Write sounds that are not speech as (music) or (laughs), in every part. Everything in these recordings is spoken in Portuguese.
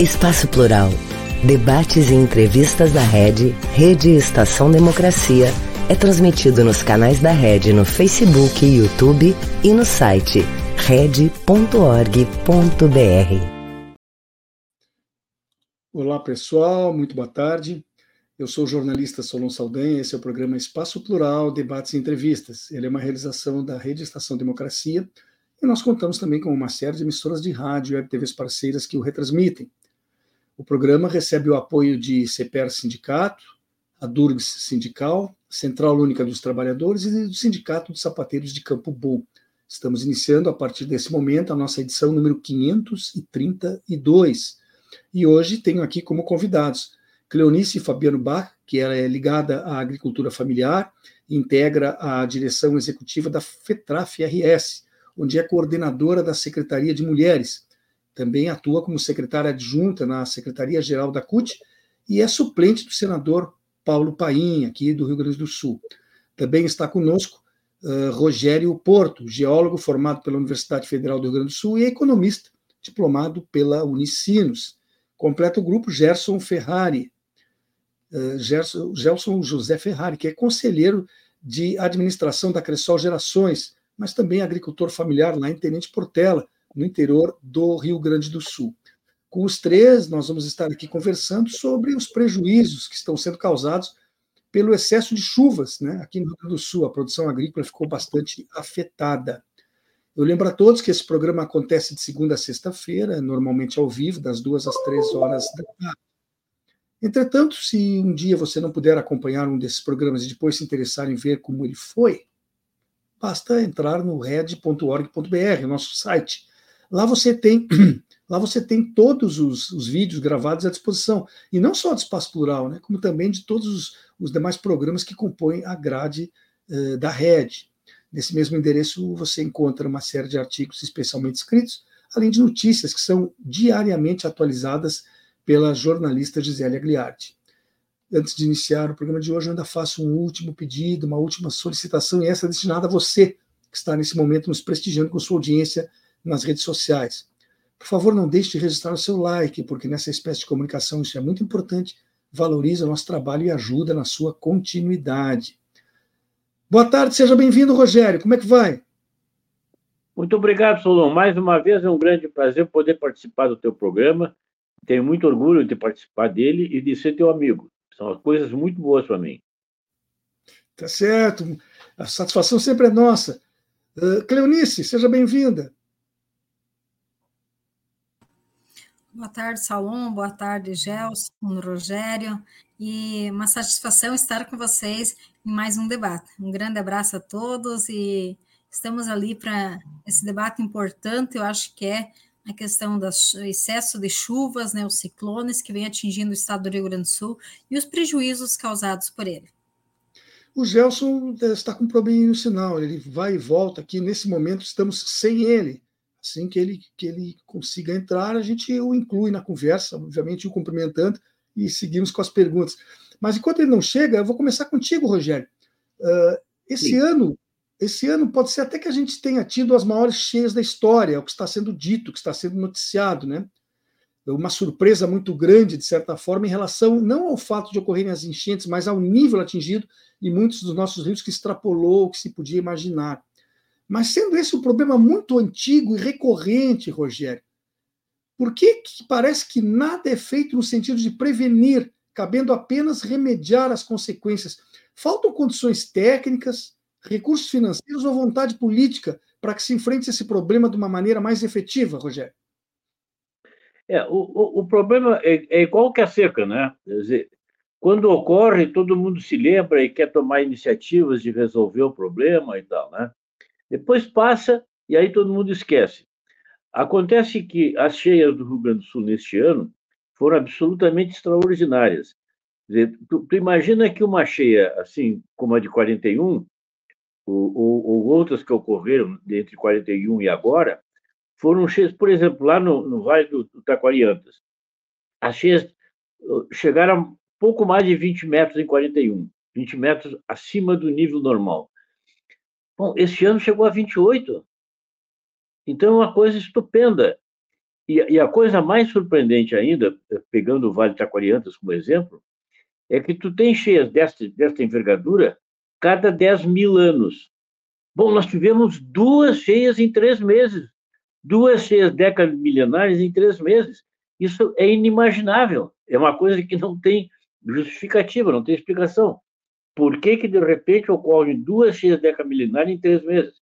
Espaço Plural. Debates e entrevistas da Rede, Rede Estação Democracia, é transmitido nos canais da Rede no Facebook YouTube e no site rede.org.br. Olá pessoal, muito boa tarde. Eu sou o jornalista Solon Saldanha, esse é o programa Espaço Plural, Debates e Entrevistas. Ele é uma realização da Rede Estação Democracia e nós contamos também com uma série de emissoras de rádio e web TVs parceiras que o retransmitem. O programa recebe o apoio de CPR Sindicato, a Durgs Sindical, Central Única dos Trabalhadores e do Sindicato dos Sapateiros de Campo Bom. Estamos iniciando, a partir desse momento, a nossa edição número 532. E hoje tenho aqui como convidados Cleonice Fabiano Bach, que ela é ligada à agricultura familiar, integra a direção executiva da FETRAF-RS, onde é coordenadora da Secretaria de Mulheres, também atua como secretária adjunta na Secretaria-Geral da CUT e é suplente do senador Paulo Paim, aqui do Rio Grande do Sul. Também está conosco uh, Rogério Porto, geólogo formado pela Universidade Federal do Rio Grande do Sul e economista, diplomado pela Unicinos. Completa o grupo Gerson Ferrari, uh, Gerson, Gelson José Ferrari, que é conselheiro de administração da Cressol Gerações, mas também agricultor familiar lá em Tenente Portela, no interior do Rio Grande do Sul. Com os três, nós vamos estar aqui conversando sobre os prejuízos que estão sendo causados pelo excesso de chuvas. Né? Aqui no Rio Grande do Sul, a produção agrícola ficou bastante afetada. Eu lembro a todos que esse programa acontece de segunda a sexta-feira, normalmente ao vivo, das duas às três horas da tarde. Entretanto, se um dia você não puder acompanhar um desses programas e depois se interessar em ver como ele foi, basta entrar no red.org.br, nosso site, Lá você tem (clears throat) lá você tem todos os, os, vídeos gravados à disposição, e não só do Espaço Plural, né, como também de todos os, os demais programas que compõem a grade uh, da rede. Nesse mesmo endereço você encontra uma série de artigos especialmente escritos, além de notícias que são diariamente atualizadas pela jornalista Gisele Agliardi. Antes de iniciar o programa de hoje, eu ainda faço um último pedido, uma última solicitação, e essa é destinada a você que está nesse momento nos prestigiando com sua audiência nas redes sociais. Por favor, não deixe de registrar o seu like, porque nessa espécie de comunicação isso é muito importante, valoriza o nosso trabalho e ajuda na sua continuidade. Boa tarde, seja bem-vindo, Rogério. Como é que vai? Muito obrigado, Solon. Mais uma vez é um grande prazer poder participar do teu programa. Tenho muito orgulho de participar dele e de ser teu amigo. São coisas muito boas para mim. Tá certo. A satisfação sempre é nossa. Uh, Cleonice, seja bem-vinda. Boa tarde, Salom. Boa tarde, Gelson, Rogério. E uma satisfação estar com vocês em mais um debate. Um grande abraço a todos e estamos ali para esse debate importante. Eu acho que é a questão do excesso de chuvas, né, os ciclones que vem atingindo o estado do Rio Grande do Sul e os prejuízos causados por ele. O Gelson está com um probleminha no sinal, ele vai e volta aqui. Nesse momento, estamos sem ele. Assim que ele, que ele consiga entrar, a gente o inclui na conversa, obviamente o cumprimentando e seguimos com as perguntas. Mas enquanto ele não chega, eu vou começar contigo, Rogério. Uh, esse Sim. ano, esse ano pode ser até que a gente tenha tido as maiores cheias da história, é o que está sendo dito, o que está sendo noticiado, né? Uma surpresa muito grande, de certa forma, em relação não ao fato de ocorrerem as enchentes, mas ao nível atingido em muitos dos nossos rios que extrapolou o que se podia imaginar. Mas sendo esse um problema muito antigo e recorrente, Rogério, por que, que parece que nada é feito no sentido de prevenir, cabendo apenas remediar as consequências? Faltam condições técnicas, recursos financeiros ou vontade política para que se enfrente esse problema de uma maneira mais efetiva, Rogério? É, o, o, o problema é, é, igual que a seca, né? Dizer, quando ocorre, todo mundo se lembra e quer tomar iniciativas de resolver o problema e tal, né? Depois passa e aí todo mundo esquece. Acontece que as cheias do Rio Grande do Sul neste ano foram absolutamente extraordinárias. Dizer, tu, tu, imagina que uma cheia assim como a de 41, ou, ou, ou, outras que ocorreram entre 41 e agora, foram cheias, por exemplo, lá no, no Vale do, do Taquariantas. As cheias uh, chegaram a pouco mais de 20 metros em 41, 20 metros acima do nível normal. Bom, esse ano chegou a 28. Então é uma coisa estupenda. E, e, a coisa mais surpreendente ainda, pegando o Vale Taquariantas como exemplo, é que tu tem cheias desta, desta envergadura cada 10 mil anos. Bom, nós tivemos duas cheias em três meses, duas cheias décadas milenares em três meses. Isso é inimaginável, é uma coisa que não tem justificativa, não tem explicação. Por que, que de repente ocorrem duas cheias decamilenares em três meses?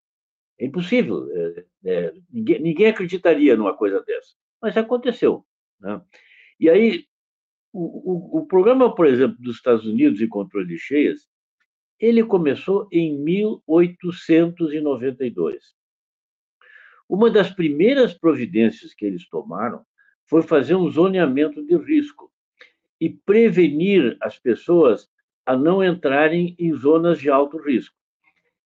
É impossível. É, é, ninguém, ninguém, acreditaria numa coisa dessa. Mas aconteceu. Né? E aí, o, o, o, programa, por exemplo, dos Estados Unidos de controle de cheias, ele começou em 1892. Uma das primeiras providências que eles tomaram foi fazer um zoneamento de risco e prevenir as pessoas a não entrarem em zonas de alto risco.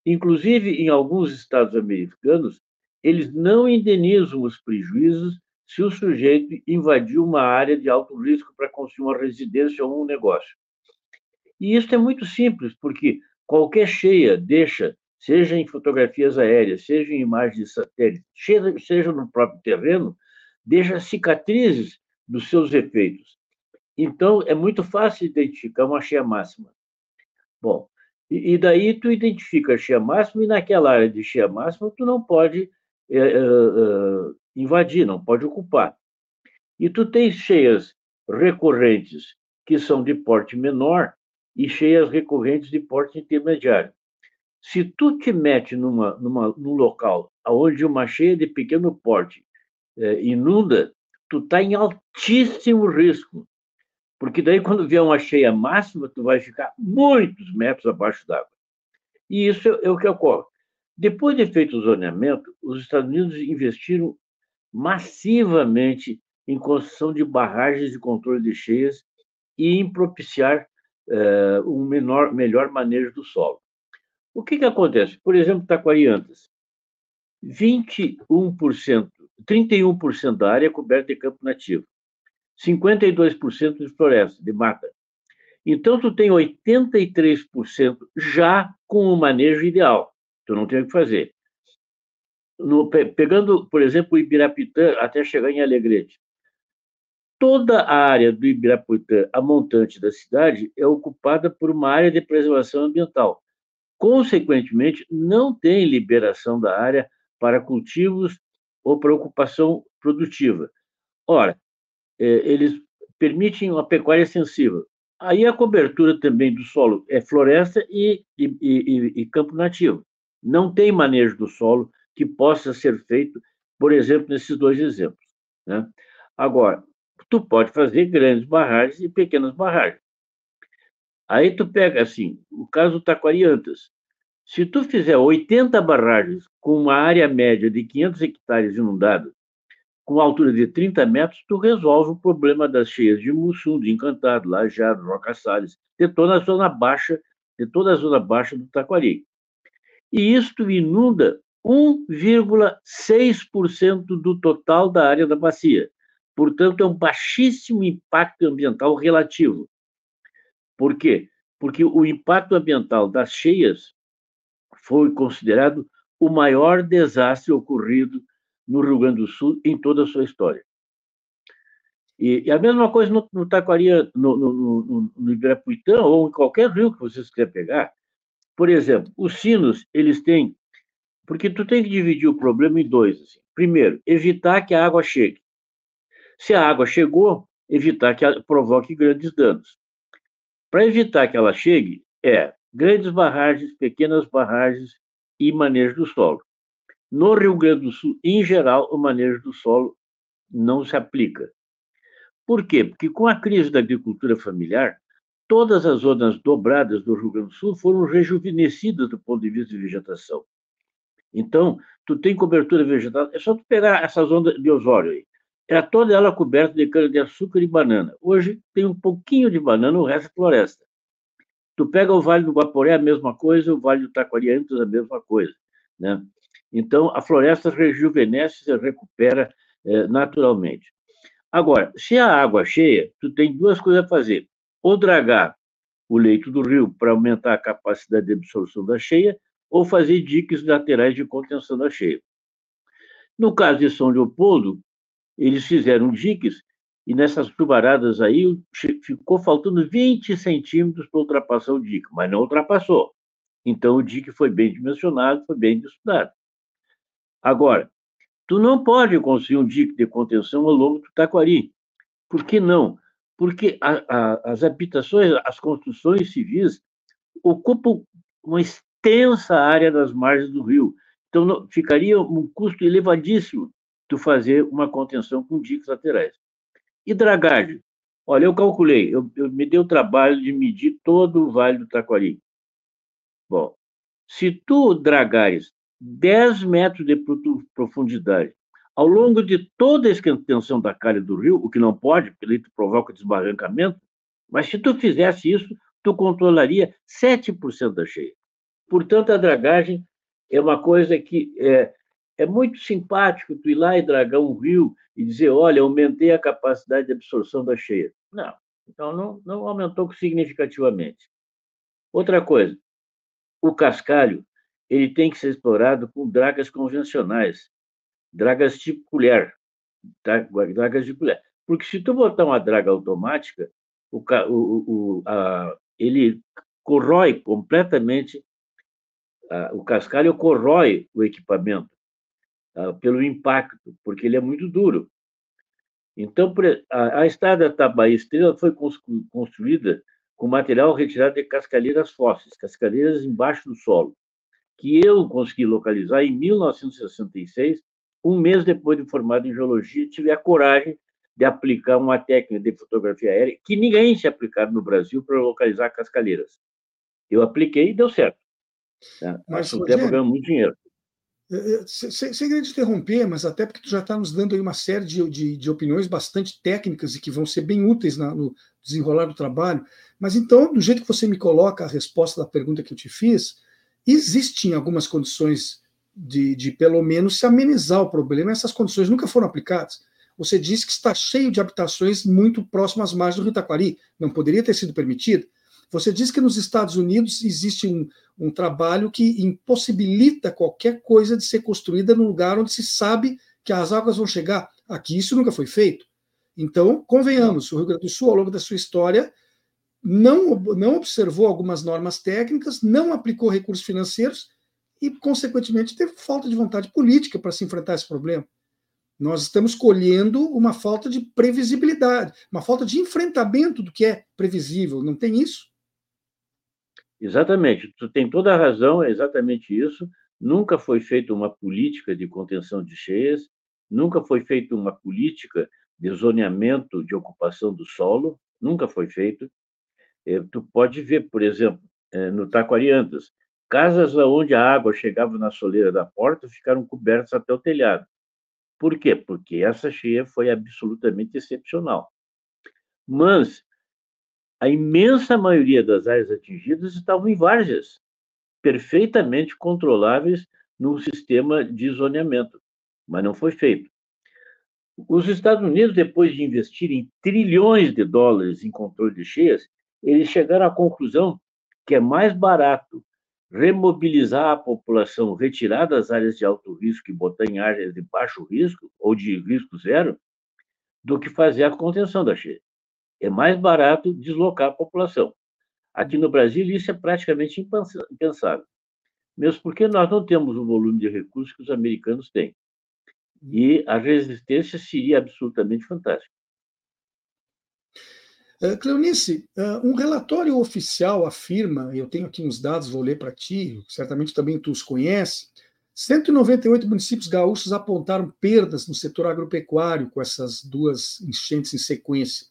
Inclusive, em alguns estados americanos, eles não indenizam os prejuízos se o sujeito invadiu uma área de alto risco para construir uma residência ou um negócio. E isso é muito simples, porque qualquer cheia deixa, seja em fotografias aéreas, seja em imagens de satélite, seja no próprio terreno, deixa cicatrizes dos seus efeitos. Então, é muito fácil identificar uma cheia máxima. Bom, e, daí tu identifica a cheia máxima e naquela área de cheia máxima tu não pode é, é, invadir, não pode ocupar. E tu tens cheias recorrentes que são de porte menor e cheias recorrentes de porte intermediário. Se tu te mete numa, numa, num local onde uma cheia de pequeno porte é, inunda, tu está em altíssimo risco porque daí quando vier uma cheia máxima, tu vai ficar muitos metros abaixo d'água. E isso é, é o que ocorre. Depois de feito o zoneamento, os Estados Unidos investiram massivamente em construção de barragens de controle de cheias e em propiciar uh, um menor, melhor manejo do solo. O que, que acontece? Por exemplo, Taquariantas. 21%, 31% da área é coberta de campo nativo. 52% de floresta, de mata. Então, tu tem 83% já com o manejo ideal. Tu não tem o que fazer. No, pegando, por exemplo, o Ibirapitã até chegar em Alegrete. Toda a área do Ibirapitã, a montante da cidade, é ocupada por uma área de preservação ambiental. Consequentemente, não tem liberação da área para cultivos ou para ocupação produtiva. Ora, eles permitem uma pecuária extensiva. Aí a cobertura também do solo é floresta e, e, e, e campo nativo. Não tem manejo do solo que possa ser feito, por exemplo, nesses dois exemplos. Né? Agora, tu pode fazer grandes barragens e pequenas barragens. Aí tu pega assim, o caso do Taquariantas. Se tu fizer 80 barragens com uma área média de 500 hectares inundados, com altura de 30 metros, tu resolve o problema das cheias de Mussum, de Encantado, Lajado, Roca Salles, de toda a zona baixa, de toda a zona baixa do Taquari. E isto inunda 1,6% do total da área da bacia. Portanto, é um baixíssimo impacto ambiental relativo. Por quê? Porque o impacto ambiental das cheias foi considerado o maior desastre ocorrido no Rio Grande do Sul em toda a sua história. E, e a mesma coisa no, no Taquaria, no, no, no, no Ibirapuitã, ou em qualquer rio que vocês quiserem pegar. Por exemplo, os sinos, eles têm. Porque tu tem que dividir o problema em dois. Assim. Primeiro, evitar que a água chegue. Se a água chegou, evitar que ela provoque grandes danos. Para evitar que ela chegue, é grandes barragens, pequenas barragens e manejo do solo. No Rio Grande do Sul, em geral, o manejo do solo não se aplica. Por quê? Porque com a crise da agricultura familiar, todas as zonas dobradas do Rio Grande do Sul foram rejuvenescidas do ponto de vista de vegetação. Então, tu tem cobertura vegetal, é só tu pegar essa zona de Osório aí. Era toda ela coberta de cana-de-açúcar e banana. Hoje tem um pouquinho de banana, o resto é floresta. Tu pega o Vale do Guaporé, a mesma coisa, o Vale do Taquariantos, a mesma coisa. Né? Então, a floresta rejuvenesce, se recupera é, naturalmente. Agora, se a água cheia, tu tem duas coisas a fazer. Ou dragar o leito do rio para aumentar a capacidade de absorção da cheia, ou fazer diques laterais de contenção da cheia. No caso de São Leopoldo, eles fizeram diques e nessas chuvaradas aí ficou faltando 20 centímetros para ultrapassar o dique, mas não ultrapassou. Então o dique foi bem dimensionado, foi bem estudado. Agora, tu não pode construir um dique de contenção ao longo do Taquari. Por que não? Porque a, a, as habitações, as construções civis ocupam uma extensa área das margens do rio. Então, não, ficaria um custo elevadíssimo tu fazer uma contenção com diques laterais. E dragagem? Olha, eu calculei, eu, eu me dei o trabalho de medir todo o Vale do Taquari. Bom, se tu dragares 10 metros de profundidade ao longo de toda a extensão da calha do rio, o que não pode, porque ele provoca desbarrancamento, mas se tu fizesse isso, tu controlaria 7% da cheia. Portanto, a dragagem é uma coisa que é, é muito simpático tu ir lá e dragar um rio e dizer, olha, aumentei a capacidade de absorção da cheia. Não, então não, não aumentou significativamente. Outra coisa, o cascalho ele tem que ser explorado com dragas convencionais, dragas tipo colher, dragas de colher. Porque se tu botar uma draga automática, o, o, o, a, ele corrói completamente, a, o cascalho corrói o equipamento uh, pelo impacto, porque ele é muito duro. Então, a, a estrada Tabaí Estrela foi construída com material retirado de cascalheiras fósseis, cascalheiras embaixo do solo, que eu consegui localizar em 1966, um mês depois de formado em geologia, tive a coragem de aplicar uma técnica de fotografia aérea que ninguém tinha aplicado no Brasil para localizar cascalheiras. Eu apliquei e deu certo. Né? Mas, o tempo ganhou muito dinheiro. Sem querer te interromper, mas até porque tu já está nos dando aí uma série de, de, de, opiniões bastante técnicas e que vão ser bem úteis na, no desenrolar do trabalho. Mas então, do jeito que você me coloca a resposta da pergunta que eu te fiz, existem algumas condições de, de pelo menos se amenizar o problema. Essas condições nunca foram aplicadas. Você disse que está cheio de habitações muito próximas às margens do Rio Taquari. Não poderia ter sido permitido? Você diz que nos Estados Unidos existe um, um trabalho que impossibilita qualquer coisa de ser construída num lugar onde se sabe que as águas vão chegar. Aqui isso nunca foi feito. Então, convenhamos, o Rio Grande do Sul, ao longo da sua história, não, não observou algumas normas técnicas, não aplicou recursos financeiros e, consequentemente, teve falta de vontade política para se enfrentar esse problema. Nós estamos colhendo uma falta de previsibilidade, uma falta de enfrentamento do que é previsível, não tem isso? Exatamente, tu tem toda a razão, é exatamente isso. Nunca foi feita uma política de contenção de cheias, nunca foi feita uma política de zoneamento de ocupação do solo, nunca foi feito. É, tu pode ver, por exemplo, é, no Taquariantas, casas onde a água chegava na soleira da porta ficaram cobertas até o telhado. Por quê? Porque essa cheia foi absolutamente excepcional. Mas a imensa maioria das áreas atingidas estavam em várzeas, perfeitamente controláveis no sistema de zoneamento, mas não foi feito. Os Estados Unidos, depois de investirem trilhões de dólares em controle de cheias, eles chegaram à conclusão que é mais barato remobilizar a população, retirar das áreas de alto risco e botar em áreas de baixo risco ou de risco zero, do que fazer a contenção da cheia é mais barato deslocar a população. Aqui no Brasil, isso é praticamente impensável, mesmo porque nós não temos o volume de recursos que os americanos têm. E a resistência seria absolutamente fantástica. Uh, Cleonice, uh, um relatório oficial afirma, eu tenho aqui uns dados, vou ler para ti, certamente também tu os conhece, 198 municípios gaúchos apontaram perdas no setor agropecuário com essas duas enchentes em sequência.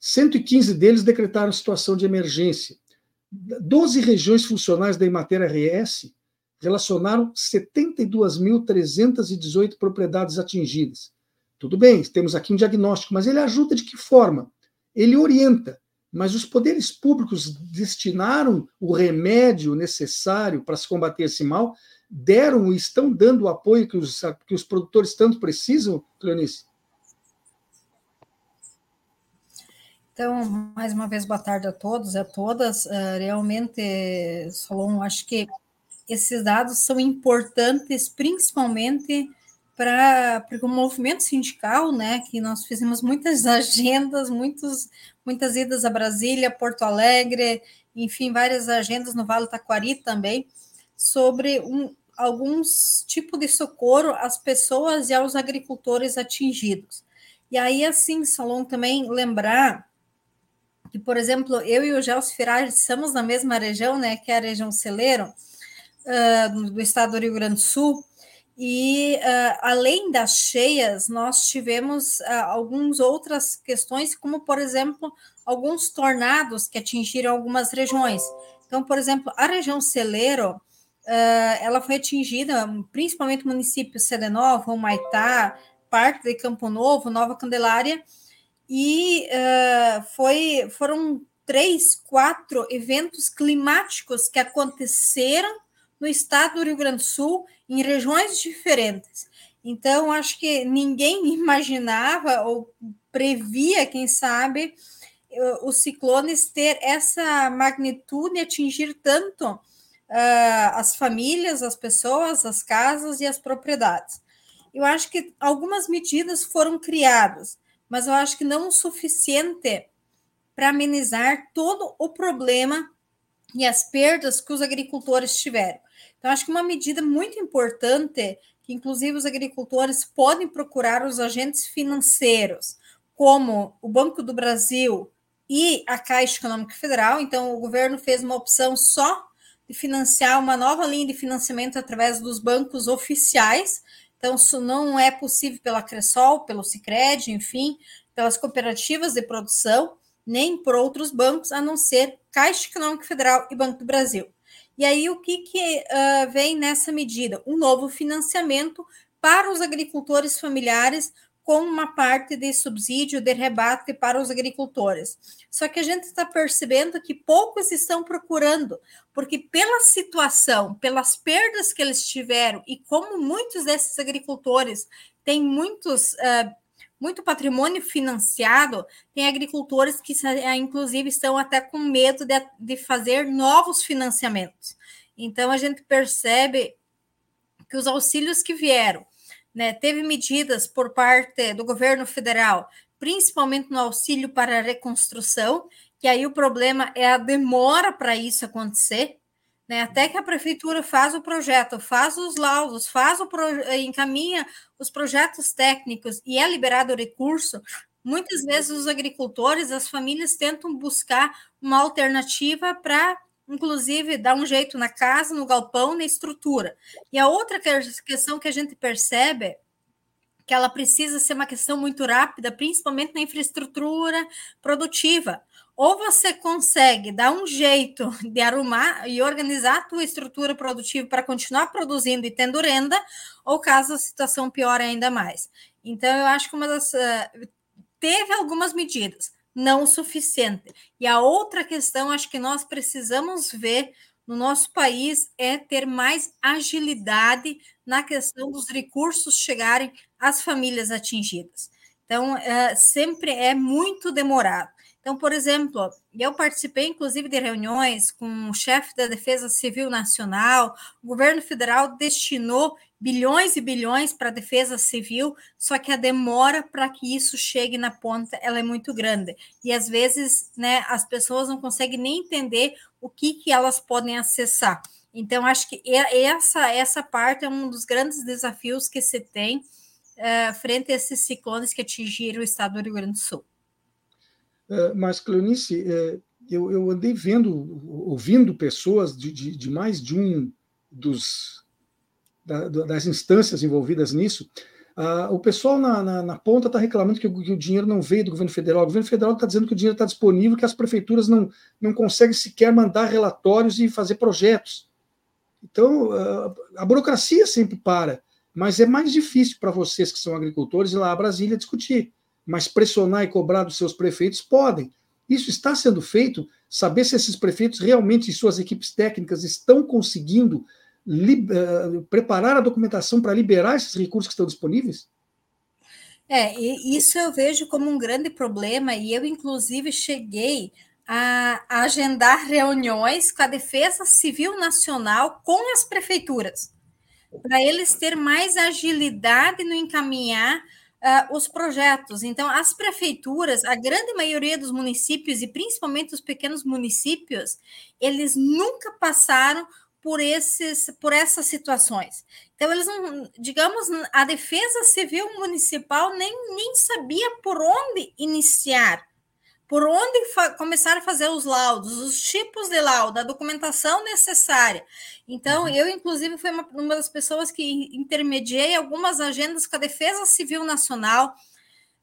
115 deles decretaram situação de emergência. 12 regiões funcionais da Emater RS relacionaram 72.318 propriedades atingidas. Tudo bem, temos aqui um diagnóstico, mas ele ajuda de que forma? Ele orienta, mas os poderes públicos destinaram o remédio necessário para se combater esse mal, deram e estão dando o apoio que os, que os produtores tanto precisam, Cleonice? Então, mais uma vez, boa tarde a todos, a todas. Uh, realmente, Solon, acho que esses dados são importantes, principalmente para o movimento sindical, né, que nós fizemos muitas (laughs) agendas, muitos, muitas idas a Brasília, Porto Alegre, enfim, várias agendas no Vale Taquari também, sobre um, alguns tipos de socorro às pessoas e aos agricultores atingidos. E aí, assim, Salom, também lembrar que, por exemplo, eu e o Gelson Firar estamos na mesma região, né, que é a região Celeiro, uh, do estado do Rio Grande do Sul, e uh, além das cheias, nós tivemos uh, algumas outras questões, como por exemplo, alguns tornados que atingiram algumas regiões. Então, por exemplo, a região Celeiro, uh, ela foi atingida, principalmente o município Sede Nova, Humaitá, parte de Campo Novo, Nova Candelária, e foi, foram três, quatro eventos climáticos que aconteceram no estado do Rio Grande do Sul, em regiões diferentes. Então, acho que ninguém (laughs) imaginava ou previa, quem sabe, os ciclones ter essa magnitude e atingir tanto uh, as famílias, as pessoas, as casas e as propriedades. Eu acho que algumas medidas foram criadas, mas eu acho que não o suficiente para amenizar todo o problema e as perdas que os agricultores tiveram. Então, acho que uma medida muito importante, que inclusive os agricultores podem procurar os agentes financeiros, como o Banco do Brasil e a Caixa Econômica Federal. Então, o governo fez uma opção só de financiar uma nova linha de financiamento através dos bancos oficiais. Então, isso não é possível pela Cressol, pelo Sicredi, enfim, pelas cooperativas de produção, nem por outros bancos, a não ser Caixa Econômica Federal e Banco do Brasil. E aí, o que, que uh, vem nessa medida? Um novo financiamento para os agricultores familiares, com uma parte de subsídio de rebate para os agricultores. Só que a gente está percebendo que poucos estão procurando, porque pela situação, pelas perdas que eles tiveram e como muitos desses agricultores têm muitos uh, muito patrimônio financiado, tem agricultores que, eh, inclusive, estão até com medo de, de fazer novos financiamentos. Então, a gente percebe que os auxílios que vieram, né, teve medidas por parte do governo federal, principalmente no auxílio para a reconstrução, que aí o problema é a demora para isso acontecer, né? Até que a prefeitura faz o projeto, faz os laudos, faz o pro... encaminha os projetos técnicos e é liberado o recurso, muitas vezes os agricultores, as famílias tentam buscar uma alternativa para, inclusive, dar um jeito na casa, no galpão, na estrutura. E a outra questão que a gente percebe que ela precisa ser uma questão muito rápida, principalmente na infraestrutura produtiva ou você consegue dar um jeito de arrumar e organizar a tua estrutura produtiva para continuar produzindo e tendo renda, ou caso a situação piore ainda mais. Então, eu acho que uma das. Uh, teve algumas medidas, não o suficiente. E a outra questão, acho que nós precisamos ver no nosso país é ter mais agilidade na questão dos recursos chegarem às famílias atingidas. Então, uh, sempre é muito demorado. Então, por exemplo, eu participei, inclusive, de reuniões com o chefe da Defesa Civil Nacional, o governo federal destinou bilhões e bilhões para a defesa civil, só que a demora para que isso chegue na ponta ela é muito grande. E às vezes né, as pessoas não conseguem nem entender o que, que elas podem acessar. Então, acho que essa, essa parte é um dos grandes desafios que se tem uh, frente a esses ciclones que atingiram o estado do Rio Grande do Sul. Eh, mas, Cleonice, eh, eu, eu, andei vendo, ouvindo pessoas de, de, de mais de um dos da, das instâncias envolvidas nisso. Uh, o pessoal na, na, na ponta está reclamando que o, que o, dinheiro não veio do governo federal. O governo federal está dizendo que o dinheiro está disponível, que as prefeituras não, não conseguem sequer mandar relatórios e fazer projetos. Então, uh, a burocracia sempre para, mas é mais difícil para vocês que são agricultores ir lá a Brasília discutir mas pressionar e cobrar dos seus prefeitos podem. Isso está sendo feito, saber se esses prefeitos realmente e suas equipes técnicas estão conseguindo uh, preparar a documentação para liberar esses recursos que estão disponíveis? É, isso eu vejo como um grande problema, e eu, inclusive, cheguei a, agendar reuniões com a Defesa Civil Nacional com as prefeituras para eles ter mais agilidade no encaminhar uh, os projetos. Então, as prefeituras, a grande maioria dos municípios, e principalmente os pequenos municípios, eles nunca passaram por, esses, por essas situações. Então, eles não, digamos, a defesa civil municipal nem, nem sabia por onde iniciar por onde começar a fazer os laudos, os tipos de laudo, a documentação necessária. Então, uhum. eu, inclusive, fui uma, uma, das pessoas que intermediei algumas agendas com a Defesa Civil Nacional,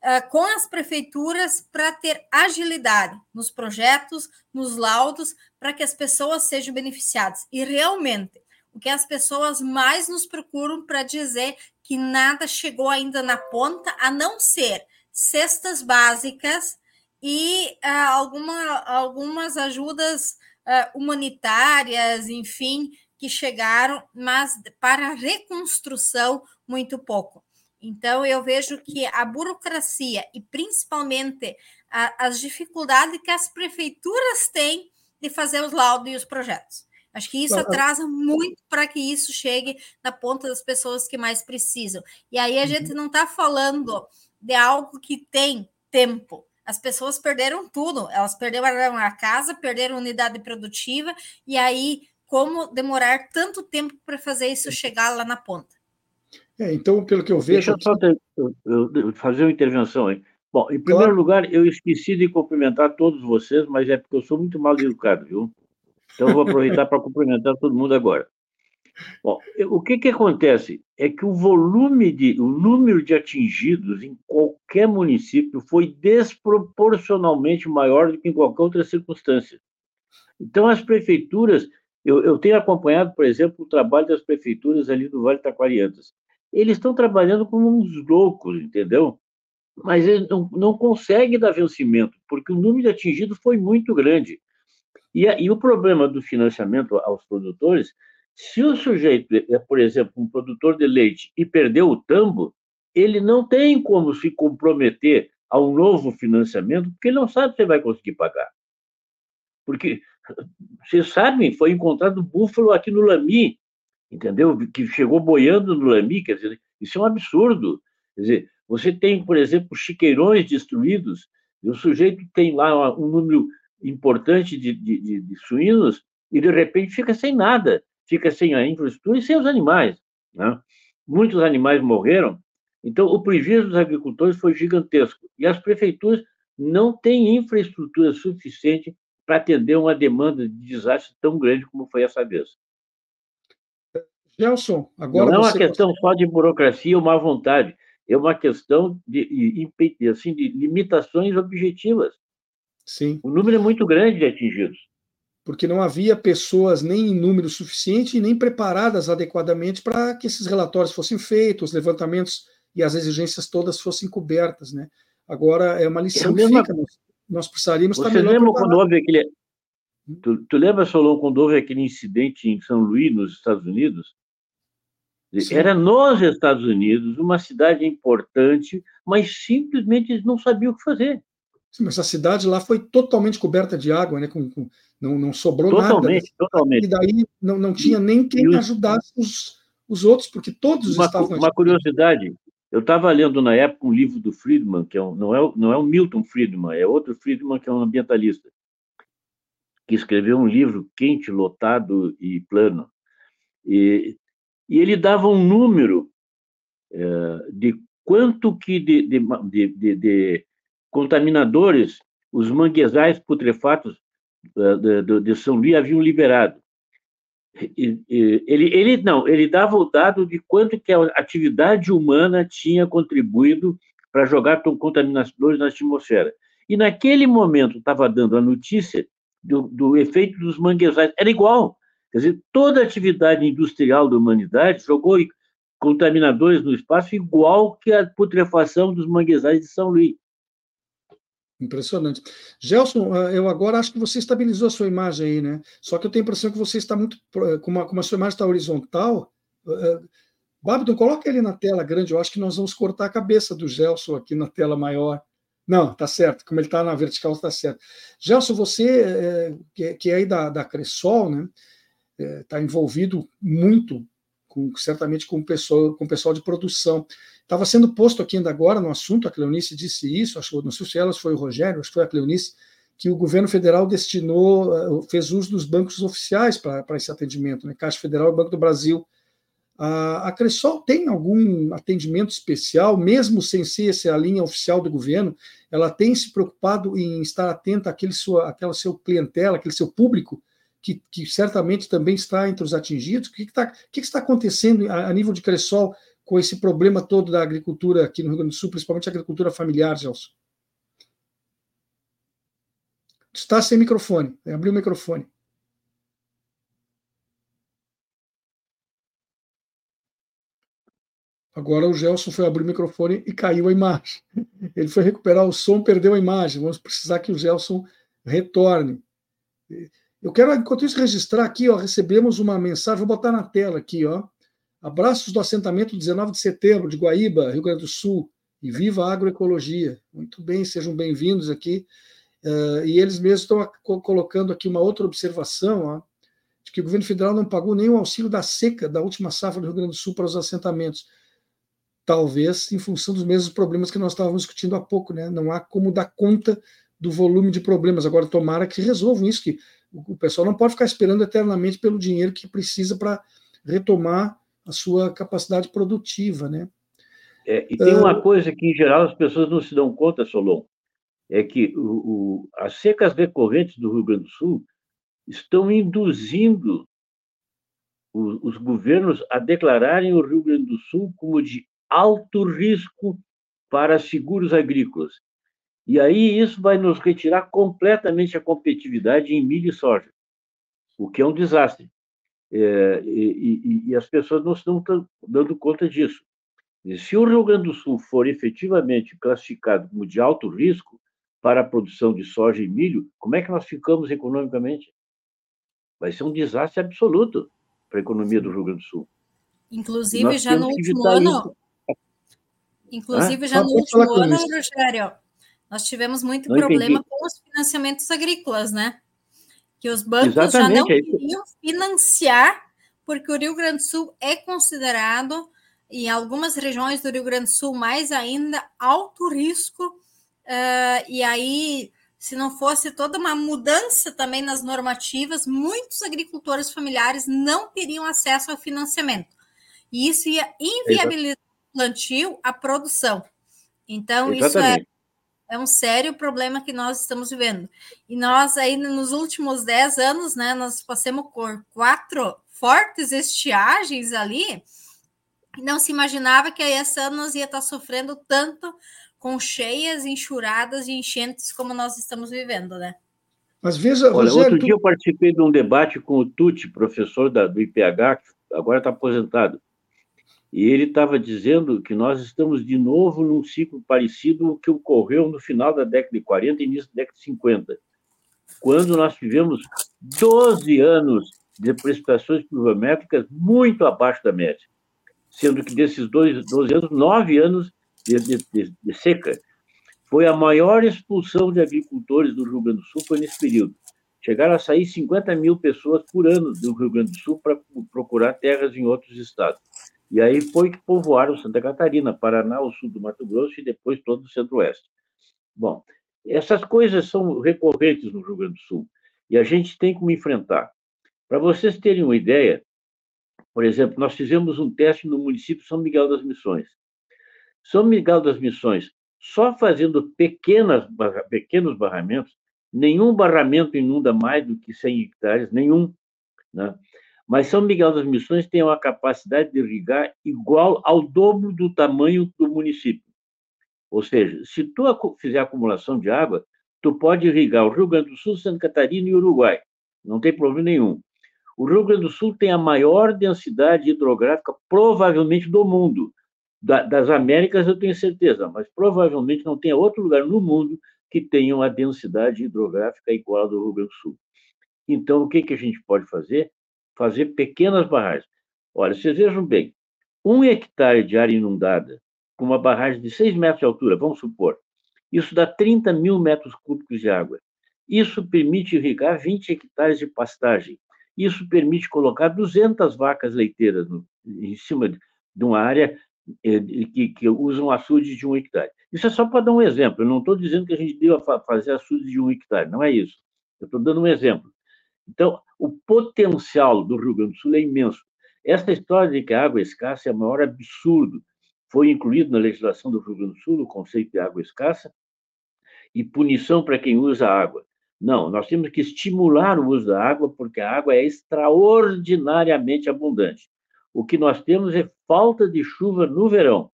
uh, com as prefeituras, para ter agilidade nos projetos, nos laudos, para que as pessoas sejam beneficiadas. E realmente, o que as pessoas mais nos procuram para dizer que nada chegou ainda na ponta, a não ser cestas básicas e uh, alguma, algumas ajudas uh, humanitárias, enfim, que chegaram, mas para reconstrução, muito pouco. Então, eu vejo que a burocracia e principalmente a, as dificuldades que as prefeituras têm de fazer os laudos e os projetos. Acho que isso atrasa muito para que isso chegue na ponta das pessoas que mais precisam. E aí a gente uhum. não está falando de algo que tem tempo, as pessoas perderam tudo. Elas perderam a casa, perderam a unidade produtiva, e aí como demorar tanto tempo para fazer isso chegar lá na ponta? É, então, pelo que eu vejo. Deixa eu só ter, eu, eu fazer uma intervenção aí. Bom, em primeiro claro. lugar, eu esqueci de cumprimentar todos vocês, mas é porque eu sou muito mal educado, viu? Então, eu vou aproveitar para cumprimentar todo mundo agora. Bom, o que, que acontece é que o volume de, o número de atingidos em qualquer município foi desproporcionalmente maior do que em qualquer outra circunstância. Então, as prefeituras, eu, eu tenho acompanhado, por exemplo, o trabalho das prefeituras ali do Vale Taquariantas. Eles estão trabalhando como uns loucos, entendeu? Mas eles não, não conseguem dar vencimento, porque o número de atingidos foi muito grande. E, e o problema do financiamento aos produtores se o sujeito é, por exemplo, um produtor de leite e perdeu o tambo, ele não tem como se comprometer a um novo financiamento, porque ele não sabe se vai conseguir pagar. Porque, vocês sabem, foi encontrado búfalo aqui no Lami, entendeu? Que chegou boiando no Lami, quer dizer, isso é um absurdo. Quer dizer, você tem, por exemplo, chiqueirões destruídos, e o sujeito tem lá um número importante de, de, de suínos e, de repente, fica sem nada fica sem a infraestrutura e sem os animais. Né? Muitos animais morreram, então o prejuízo dos agricultores foi gigantesco. E as prefeituras não têm infraestrutura suficiente para atender uma demanda de desastre tão grande como foi essa vez. Gelson, agora. Não é uma questão só de burocracia ou má vontade, é uma questão de, assim, de limitações objetivas. Sim. O número é muito grande de atingidos porque não havia pessoas nem em número suficiente nem preparadas adequadamente para que esses relatórios fossem feitos, os levantamentos e as exigências todas fossem cobertas, né? Agora é uma lição é mesma... fica, nós, nós precisaríamos Você lembra quando houve aquele tu, tu lembra, Solon, quando houve aquele incidente em São Luís, nos Estados Unidos? Sim. Era nos Estados Unidos, uma cidade importante, mas simplesmente eles não sabiam o que fazer. Sim, mas a cidade lá foi totalmente coberta de água, né? Com, com não, não sobrou totalmente, nada. Totalmente, E daí não, não tinha nem quem e ajudasse os, os outros, porque todos uma, estavam. Uma curiosidade, eu estava lendo na época um livro do Friedman, que é um, não, é, não é o Milton Friedman, é outro Friedman que é um ambientalista, que escreveu um livro quente, lotado e plano. E, e ele dava um número é, de quanto que de, de, de, de contaminadores os manguezais putrefatos eh, de, São Luís haviam liberado. Ele, ele não, ele dava o dado de quanto que a atividade humana tinha contribuído para jogar contaminadores na atmosfera. E naquele momento estava dando a notícia do, do efeito dos manguezais. Era igual. Quer dizer, toda a atividade industrial da humanidade jogou contaminadores no espaço igual que a putrefação dos manguezais de São Luís. Impressionante. Gelson, ah, eu agora acho que você estabilizou a sua imagem aí, né? Só que eu tenho a impressão que você está muito. Como como a sua imagem está horizontal. Uh, coloca ele na tela grande. Eu acho que nós vamos cortar a cabeça do Gelson aqui na tela maior. Não, tá certo. Como ele está na vertical, está certo. Gelson, você, é, que, é aí da, da Cressol, né? Está é, envolvido muito com, certamente com o pessoal, com o pessoal de produção. Estava sendo posto aqui ainda agora no assunto, a Cleonice disse isso, acho, não sei se elas foi o Rogério, acho que foi a Cleonice, que o governo federal destinou, eh, fez uso dos bancos oficiais para esse atendimento, né? Caixa Federal e Banco do Brasil. A, a Cressol tem algum atendimento especial, mesmo sem ser essa a linha oficial do governo, ela tem se preocupado em estar atenta àquele sua, àquela seu clientela, aquele seu público, que, que certamente também está entre os atingidos. O que, que está acontecendo a, a nível de Cressol com esse problema todo da agricultura aqui no Rio Grande do Sul, principalmente a agricultura familiar, Gelson? Está sem microfone. Abriu o microfone. Agora o Gelson foi abrir o microfone e caiu a imagem. (laughs) Ele foi recuperar o som, perdeu a imagem. Vamos precisar que o Gelson retorne. Eu quero, enquanto isso, registrar aqui, ó, recebemos uma mensagem, vou botar na tela aqui, ó. Abraços do assentamento 19 de setembro, de Guaíba, Rio Grande do Sul, e viva a agroecologia. Muito bem, sejam bem-vindos aqui. Uh, e eles mesmos estão colocando aqui uma outra observação, ó, de que o governo federal não pagou o auxílio da seca da última safra do Rio Grande do Sul para os assentamentos talvez em função dos mesmos problemas que nós estávamos discutindo há pouco, né? Não há como dar conta do volume de problemas. Agora, tomara que resolvam isso, que o pessoal não pode ficar esperando eternamente pelo dinheiro que precisa para retomar a sua capacidade produtiva, né? É, e tem uma uh, coisa que, em geral, as pessoas não se dão conta, Solon, é que o, o, as secas decorrentes do Rio Grande do Sul estão induzindo os, os governos a declararem o Rio Grande do Sul como de alto risco para seguros agrícolas. E aí isso vai nos retirar completamente a competitividade em milho e soja, o que é um desastre. É, e, e, e, as pessoas não estão dando conta disso. E se o Rio Grande do Sul for efetivamente classificado como de alto risco para a produção de soja e milho, como é que nós ficamos economicamente? Vai ser um desastre absoluto para a economia do Rio Grande do Sul. Inclusive, já no último ano, isso. Inclusive, ah, já no último ano, Rogério, nós tivemos muito não problema entendi. com os financiamentos agrícolas, né? Que os bancos Exatamente, já não é queriam financiar, porque o Rio Grande do Sul é considerado, em algumas regiões do Rio Grande do Sul, mais ainda, alto risco. Uh, e aí, se não fosse toda uma mudança também nas normativas, muitos agricultores familiares não teriam acesso ao financiamento. E isso ia inviabilizar plantio à produção. Então, Exatamente. isso é, é um sério problema que nós estamos vivendo. E nós, aí, nos últimos 10 anos, né, nós passamos por quatro fortes estiagens ali, não se imaginava que esse ano nós ia estar sofrendo tanto com cheias, enxurradas e enchentes como nós estamos vivendo, né? Mas veja, Olha, Rogério, outro tu... dia eu participei de um debate com o Tuti, professor da, do IPH, que agora está aposentado. E ele estava dizendo que nós estamos de novo num ciclo parecido ao que ocorreu no final da década de 40 e início da década de 50, quando nós tivemos 12 anos de precipitações pluviométricas muito abaixo da média, sendo que desses dois, 12 anos, nove anos de, de, de seca. Foi a maior expulsão de agricultores do Rio Grande do Sul foi nesse período. Chegaram a sair 50 mil pessoas por ano do Rio Grande do Sul para procurar terras em outros estados. E aí foi que povoaram Santa Catarina, Paraná, o sul do Mato Grosso e depois todo o centro-oeste. Bom, essas coisas são recorrentes no Rio Grande do Sul e a gente tem como enfrentar. Para vocês terem uma ideia, por exemplo, nós fizemos um teste no município São Miguel das Missões. São Miguel das Missões, só fazendo pequenas, pequenos barramentos, nenhum barramento inunda mais do que 100 hectares, nenhum. Né? Mas São Miguel das Missões tem uma capacidade de irrigar igual ao dobro do tamanho do município. Ou seja, se tu fizer acumulação de água, tu pode irrigar o Rio Grande do Sul, Santa Catarina e Uruguai. Não tem problema nenhum. O Rio Grande do Sul tem a maior densidade hidrográfica, provavelmente, do mundo. das Américas, eu tenho certeza, mas provavelmente não tem outro lugar no mundo que tenha uma densidade hidrográfica igual ao do Rio Grande do Sul. Então, o que, que a gente pode fazer? Fazer pequenas barragens. Olha, vocês vejam bem, um hectare de área inundada, com uma barragem de 6 metros de altura, vamos supor, isso dá 30 mil metros cúbicos de água. Isso permite irrigar 20 hectares de pastagem. Isso permite colocar 200 vacas leiteiras no, em cima de uma área é, que, que usa um açude de um hectare. Isso é só para dar um exemplo. Eu não estou dizendo que a gente deva fazer açude de um hectare, não é isso. Eu estou dando um exemplo. Então, o potencial do Rio Grande do Sul é imenso. Essa história de que a água escassa é o maior absurdo. Foi incluído na legislação do Rio Grande do Sul o conceito de água escassa e punição para quem usa água. Não, nós temos que estimular o uso da água, porque a água é extraordinariamente abundante. O que nós temos é falta de chuva no verão.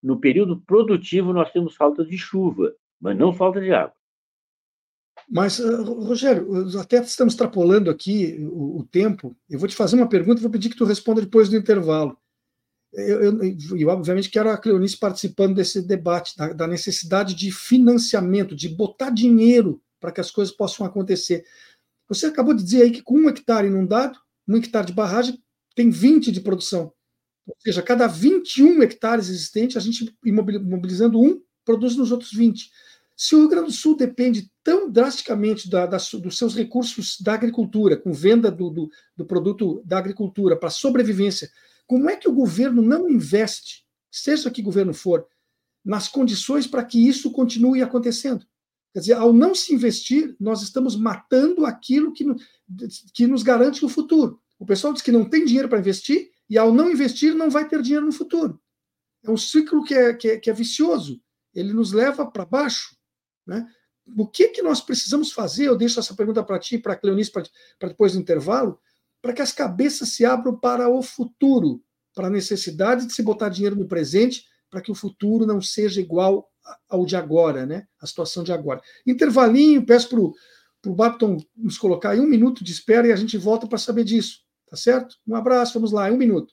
No período produtivo, nós temos falta de chuva, mas não falta de água. Mas, uh, Rogério, até estamos extrapolando aqui o, o, tempo. Eu vou te fazer uma pergunta e vou pedir que tu responda depois do intervalo. Eu, eu, eu obviamente, quero a Cleonice participando desse debate, da, da necessidade de financiamento, de botar dinheiro para que as coisas possam acontecer. Você acabou de dizer aí que com um hectare inundado, um hectare de barragem, tem 20 de produção. Ou seja, cada 21 hectares existentes, a gente mobilizando um, produz nos outros 20. Se o Rio Grande do Sul depende tão drasticamente da, da, dos seus recursos da agricultura, com venda do, do, do produto da agricultura para sobrevivência, como é que o governo não investe, seja que governo for, nas condições para que isso continue acontecendo? Quer dizer, ao não se investir, nós estamos matando aquilo que, que nos garante o futuro. O pessoal diz que não tem dinheiro para investir, e ao não investir, não vai ter dinheiro no futuro. É um ciclo que é, que é, que é vicioso. Ele nos leva para baixo. Né? O que, que nós precisamos fazer? Eu deixo essa pergunta para ti, para a Cleonice, para depois do intervalo, para que as cabeças se abram para o futuro, para a necessidade de se botar dinheiro no presente, para que o futuro não seja igual ao de agora, né? a situação de agora. Intervalinho, peço para o Bapton nos colocar aí um minuto de espera e a gente volta para saber disso, tá certo? Um abraço, vamos lá, um minuto.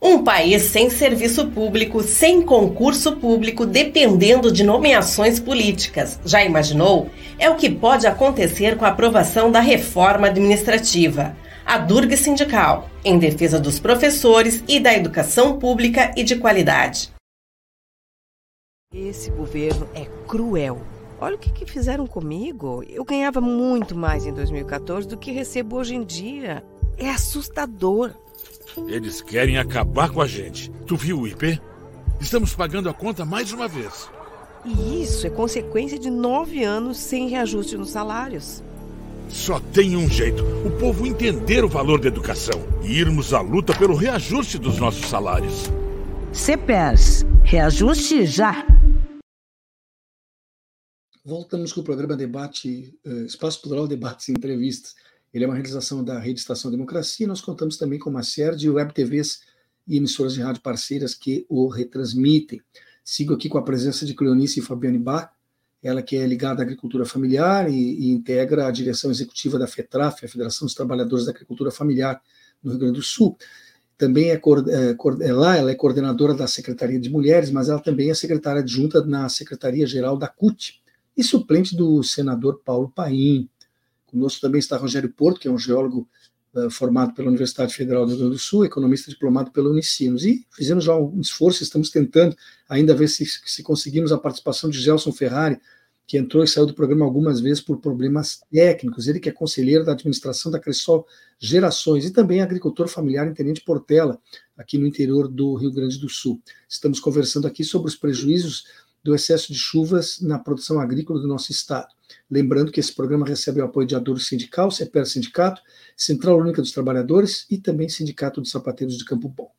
Um país sem serviço público, sem concurso público, dependendo de nomeações políticas. Já imaginou? É o que pode acontecer com a aprovação da reforma administrativa. A Durga Sindical, em defesa dos professores e da educação pública e de qualidade. Esse governo é cruel. Olha o que, que fizeram comigo. Eu ganhava muito mais em 2014 do que recebo hoje em dia. É assustador. Eles querem acabar com a gente. Tu viu o IP? Estamos pagando a conta mais uma vez. E isso é consequência de nove anos sem reajuste nos salários. Só tem um jeito: o povo entender o valor da educação e irmos à luta pelo reajuste dos nossos salários. CPERS, reajuste já. Voltamos com o programa Debate, uh, Espaço Plural Debates e Entrevistas. Ele é uma realização da Rede Estação Democracia. Nós contamos também com uma série de web TVs e emissoras de rádio parceiras que o retransmitem. Sigo aqui com a presença de Cleonice e Fabiane Bach, ela que é ligada à agricultura familiar e, e integra a direção executiva da FETRAF, a Federação dos Trabalhadores da Agricultura Familiar no Rio Grande do Sul. Também é, é, é lá, ela é coordenadora da Secretaria de Mulheres, mas ela também é secretária adjunta na Secretaria-Geral da CUT e suplente do senador Paulo Paim. Conosco também está Rogério Porto, que é um geólogo uh, formado pela Universidade Federal do Rio Grande do Sul, economista diplomado pela Unicinos. E fizemos já um esforço, estamos tentando ainda ver se, se conseguimos a participação de Gelson Ferrari, que entrou e saiu do programa algumas vezes por problemas técnicos. Ele que é conselheiro da administração da Cressol Gerações e também agricultor familiar em Tenente Portela, aqui no interior do Rio Grande do Sul. Estamos conversando aqui sobre os prejuízos do excesso de chuvas na produção agrícola do nosso estado. Lembrando que esse programa recebe o apoio de Adoro Sindical, CEPER Sindicato, Central Única dos Trabalhadores e também Sindicato dos Sapateiros de Campo Bom.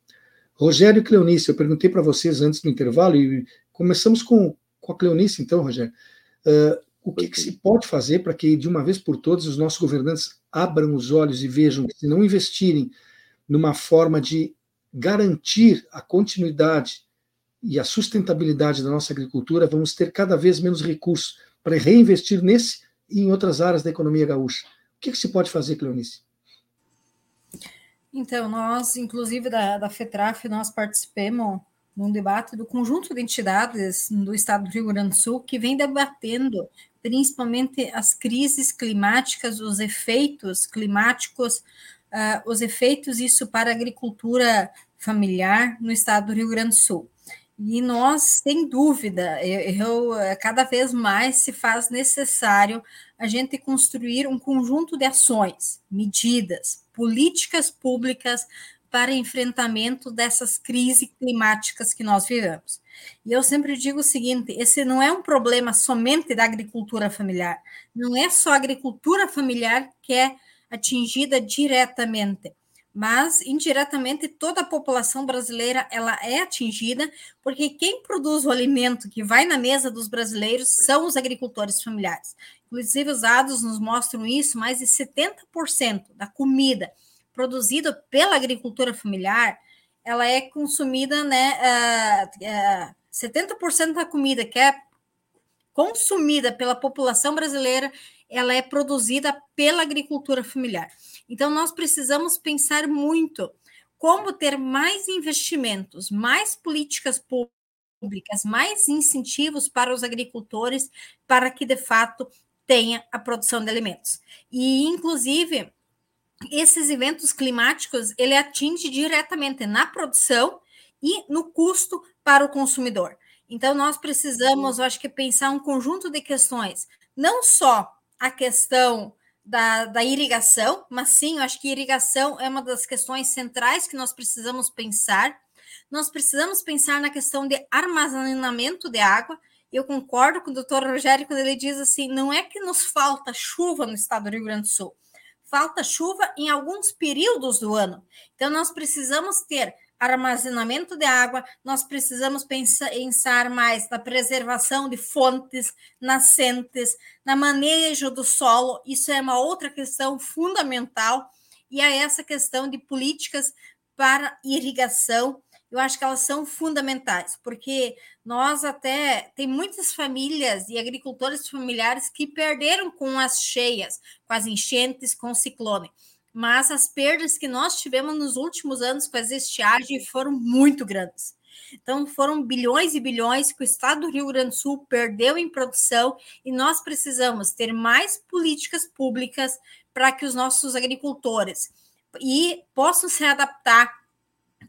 Rogério e Cleonice, eu perguntei para vocês antes do intervalo e começamos com, com a Cleonice, então, Rogério. Uh, o que, que, se pode fazer para que, de uma vez por todas, os nossos governantes abram os olhos e vejam que, se não investirem numa forma de garantir a continuidade e a sustentabilidade da nossa agricultura, vamos ter cada vez menos recursos para reinvestir nesse e em outras áreas da economia gaúcha. O que, que se pode fazer, Cleonice? Então, nós, inclusive da, da FETRAF, nós participamos num debate do conjunto de entidades do estado do Rio Grande do Sul que vem debatendo principalmente as crises climáticas, os efeitos climáticos, uh, os efeitos isso para a agricultura familiar no estado do Rio Grande do Sul. E nós, sem dúvida, eu, eu, cada vez mais se faz necessário a gente construir um conjunto de ações, medidas, políticas públicas para enfrentamento dessas crises climáticas que nós vivemos. E eu sempre digo o seguinte: esse não é um problema somente da agricultura familiar, não é só a agricultura familiar que é atingida diretamente, mas indiretamente toda a população brasileira ela é atingida, porque quem produz o alimento que vai na mesa dos brasileiros são os agricultores familiares. Inclusive os dados nos mostram isso, mais de 70% da comida produzida pela agricultura familiar, ela é consumida, né, uh, uh, 70% da comida que é consumida pela população brasileira, ela é produzida pela agricultura familiar. Então, nós precisamos pensar muito como ter mais investimentos, mais políticas públicas, mais incentivos para os agricultores, para que, de fato, tenha a produção de alimentos. E, inclusive, esses eventos climáticos, ele atinge diretamente na produção e no custo para o consumidor. Então, nós precisamos, eu acho que, pensar um conjunto de questões, não só a questão da, da irrigação, mas sim, eu acho que irrigação é uma das questões centrais que nós precisamos pensar. Nós precisamos pensar na questão de armazenamento de água. Eu concordo com o doutor Rogério quando ele diz assim: não é que nos falta chuva no estado do Rio Grande do Sul, falta chuva em alguns períodos do ano. Então, nós precisamos ter armazenamento de água, nós precisamos pensar mais na preservação de fontes, nascentes, na manejo do solo. Isso é uma outra questão fundamental. E é essa questão de políticas para irrigação, eu acho que elas são fundamentais, porque nós até tem muitas famílias e agricultores familiares que perderam com as cheias, com as enchentes, com o ciclone mas as perdas que nós tivemos nos últimos anos com as estiagens foram muito grandes. Então, foram bilhões e bilhões que o estado do Rio Grande do Sul perdeu em produção e nós precisamos ter mais políticas públicas para que os nossos agricultores e possam se adaptar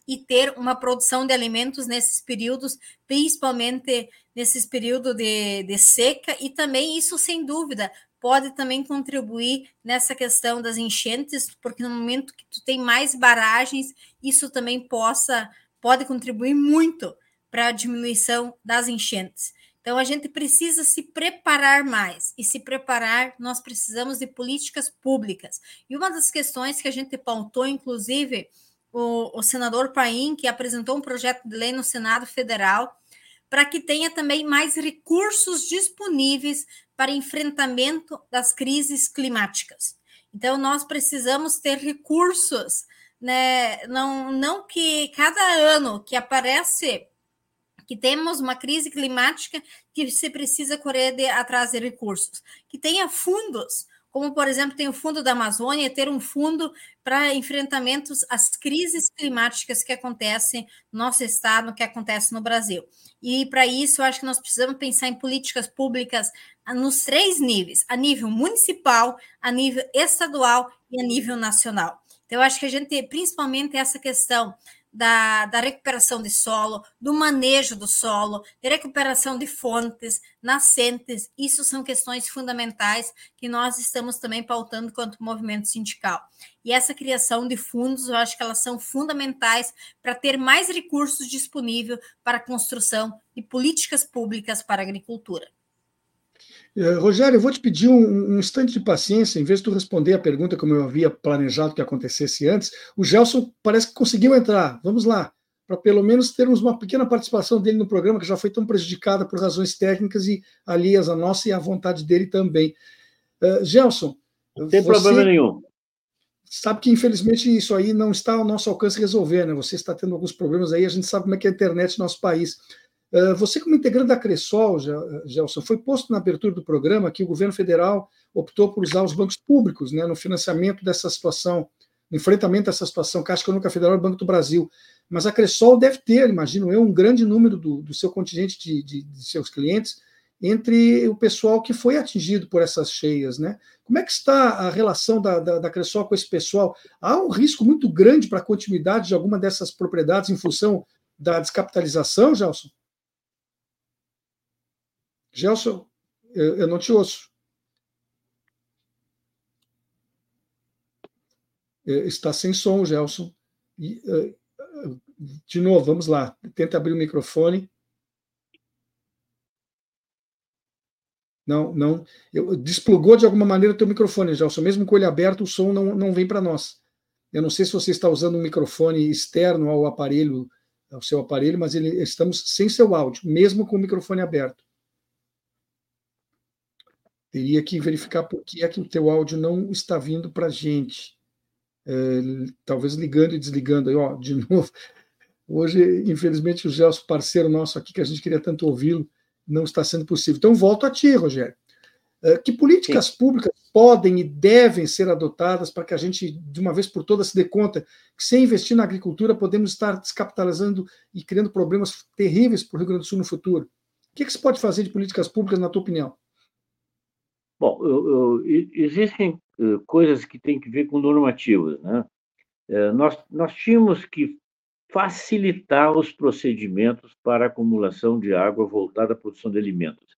e ter uma produção de alimentos nesses períodos, principalmente nesses períodos de, de seca, e também isso, sem dúvida, pode também contribuir nessa questão das enchentes, porque no momento que tu tem mais barragens, isso também possa pode contribuir muito para a diminuição das enchentes. Então a gente precisa se preparar mais e se preparar nós precisamos de políticas públicas. E uma das questões que a gente pautou, inclusive, o, o senador Paim, que apresentou um projeto de lei no Senado Federal, para que tenha também mais recursos disponíveis para enfrentamento das crises climáticas. Então, nós precisamos ter recursos, né? não, não que cada ano que aparece que temos uma crise climática que se precisa correr de, atrás de recursos, que tenha fundos como, por exemplo, tem o Fundo da Amazônia, ter um fundo para enfrentamentos às crises climáticas que acontecem no nosso estado, que acontece no Brasil. E para isso, eu acho que nós precisamos pensar em políticas públicas nos três níveis: a nível municipal, a nível estadual e a nível nacional. Então, eu acho que a gente, principalmente essa questão da, da, recuperação de solo, do manejo do solo, de recuperação de fontes, nascentes. Isso são questões fundamentais que nós estamos também pautando quanto movimento sindical. E essa criação de fundos, eu acho que elas são fundamentais para ter mais recursos disponíveis para a construção de políticas públicas para a agricultura. Eh, Rogério, eu vou te pedir um, um, instante de paciência, em vez de tu responder a pergunta como eu havia planejado que acontecesse antes, o Gelson parece que conseguiu entrar. Vamos lá, para pelo menos termos uma pequena participação dele no programa, que já foi tão prejudicada por razões técnicas e alheias à nossa e à vontade dele também. Uh, Gelson. Não tem problema nenhum. Sabe que, infelizmente, isso aí não está ao nosso alcance resolver, né? Você está tendo alguns problemas aí, a gente sabe como é que é a internet no nosso país. Ah, você, como integrante da Cressol, Gelson, foi posto na abertura do programa que o governo federal optou por usar os bancos públicos né, no financiamento dessa situação, no enfrentamento dessa situação, Caixa Econômica Federal e Banco do Brasil. Mas a Cressol deve ter, imagino eu, um grande número do, do seu contingente de, de, de, seus clientes entre o pessoal que foi atingido por essas cheias. Né? Como é que está a relação da, da, da Cressol com esse pessoal? Há um risco muito grande para a continuidade de alguma dessas propriedades em função da descapitalização, Gelson? Gelson, eu, eu não te ouço. É, está sem som, Gelson. E, de novo, vamos lá. Tenta abrir o microfone. Não, não. Eu, desplugou de alguma maneira o teu microfone, Gelson. Mesmo com ele aberto, o som não, não vem para nós. Eu não sei se você está usando um microfone externo ao aparelho, ao seu aparelho, mas ele, estamos sem seu áudio, mesmo com o microfone aberto. Teria que verificar por que é que o teu áudio não está vindo para a gente. É, talvez ligando e desligando. Aí, ó, (laughs) de novo. Hoje, infelizmente, o Gelson, parceiro nosso aqui, que a gente queria tanto ouvi-lo, não está sendo possível. Então, volto a ti, Rogério. É, que políticas Sim. públicas podem e devem ser adotadas para que a gente, de uma vez por todas, se dê conta que, sem investir na agricultura, podemos estar descapitalizando e criando problemas terríveis para o Rio Grande do Sul no futuro? O que, que se pode fazer de políticas públicas, na tua opinião? Bom, eu, eu, existem uh, coisas que têm que ver com normativas. Né? Uh, nós, nós tínhamos que facilitar os procedimentos para acumulação de água voltada à produção de alimentos.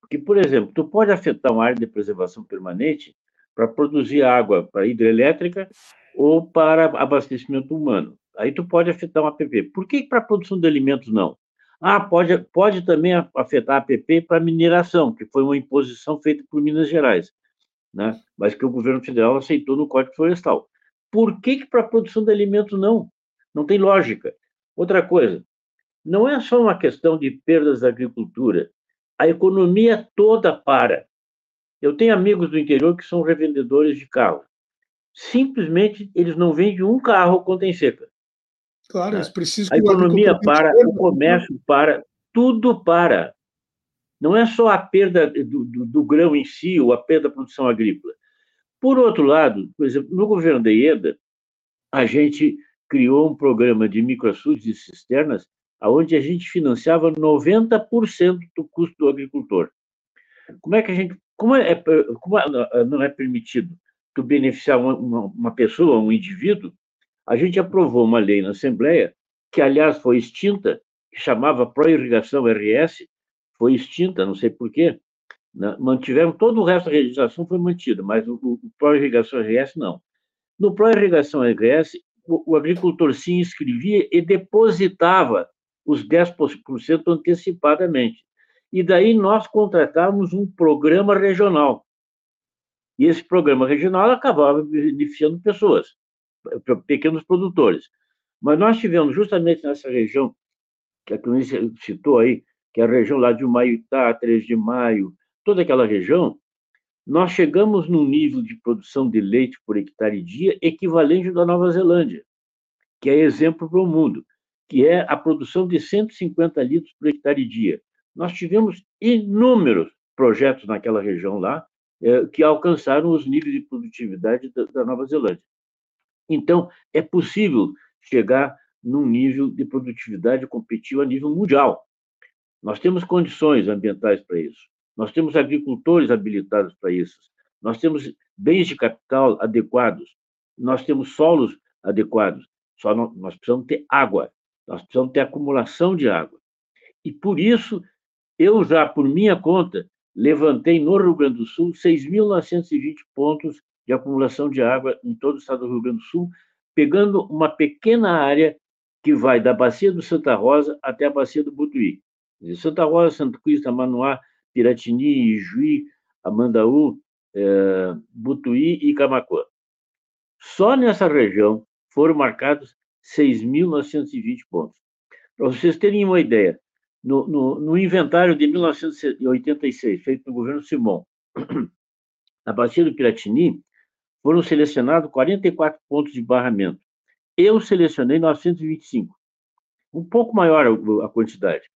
Porque, por exemplo, tu pode afetar uma área de preservação permanente para produzir água para hidrelétrica ou para abastecimento humano. Aí tu pode afetar um APP. Por que para produção de alimentos não? Ah, pode, pode também afetar a APP para mineração, que foi uma imposição feita por Minas Gerais, né? mas que o governo federal aceitou no Código Florestal. Por que, que para a produção de alimentos não? Não tem lógica. Outra coisa, não é só uma questão de perdas da agricultura, a economia toda para. Eu tenho amigos do interior que são revendedores de carro. Simplesmente eles não vendem um carro quando tem seca. Claro, eles precisam. A economia para, o comércio para, tudo para. Não é só a perda do, do, do, grão em si ou a perda da produção agrícola. Por outro lado, por exemplo, no governo da IEDA, a gente criou um programa de microaçudes e cisternas onde a gente financiava 90% do custo do agricultor. Como é que a gente. Como, é, como é, não é permitido tu beneficiar uma, uma pessoa, um indivíduo, a gente aprovou uma lei na Assembleia, que, aliás, foi extinta, que chamava Pró-Irrigação RS, foi extinta, não sei porquê. Né? Mantiveram todo o resto da legislação, foi mantido, mas o, o Pró-Irrigação RS não. No Pró-Irrigação RS, o, o agricultor se inscrevia e depositava os 10% antecipadamente. E daí nós contratávamos um programa regional. E esse programa regional acabava beneficiando pessoas pequenos produtores. Mas nós tivemos justamente nessa região, que a Cleonice citou aí, que é a região lá de Humaitá, 3 de Maio, toda aquela região, nós chegamos num nível de produção de leite por hectare dia equivalente da Nova Zelândia, que é exemplo para o mundo, que é a produção de 150 litros por hectare dia. Nós tivemos inúmeros projetos naquela região lá eh, que alcançaram os níveis de produtividade da Nova Zelândia. Então, é possível chegar num nível de produtividade competitivo a nível mundial. Nós temos condições ambientais para isso. Nós temos agricultores habilitados para isso. Nós temos bens de capital adequados. Nós temos solos adequados. Só não, nós precisamos ter água. Nós precisamos ter acumulação de água. E por isso, eu já, por minha conta, levantei no Rio Grande do Sul 6.920 pontos de acumulação de água em todo o estado do Rio Grande do Sul, pegando uma pequena área que vai da bacia do Santa Rosa até a bacia do Butuí. Santa Rosa, Santa Cruz, Tamanoá, Piratini, Ijuí, Amandaú, é, Butuí e Camacuã. Só nessa região foram marcados 6.920 pontos. Para vocês terem uma ideia, no, no, no, inventário de 1986, feito no governo Simão, (clears throat) a bacia do Piratini foram selecionados 44 pontos de barramento. Eu selecionei 925, um pouco maior a quantidade.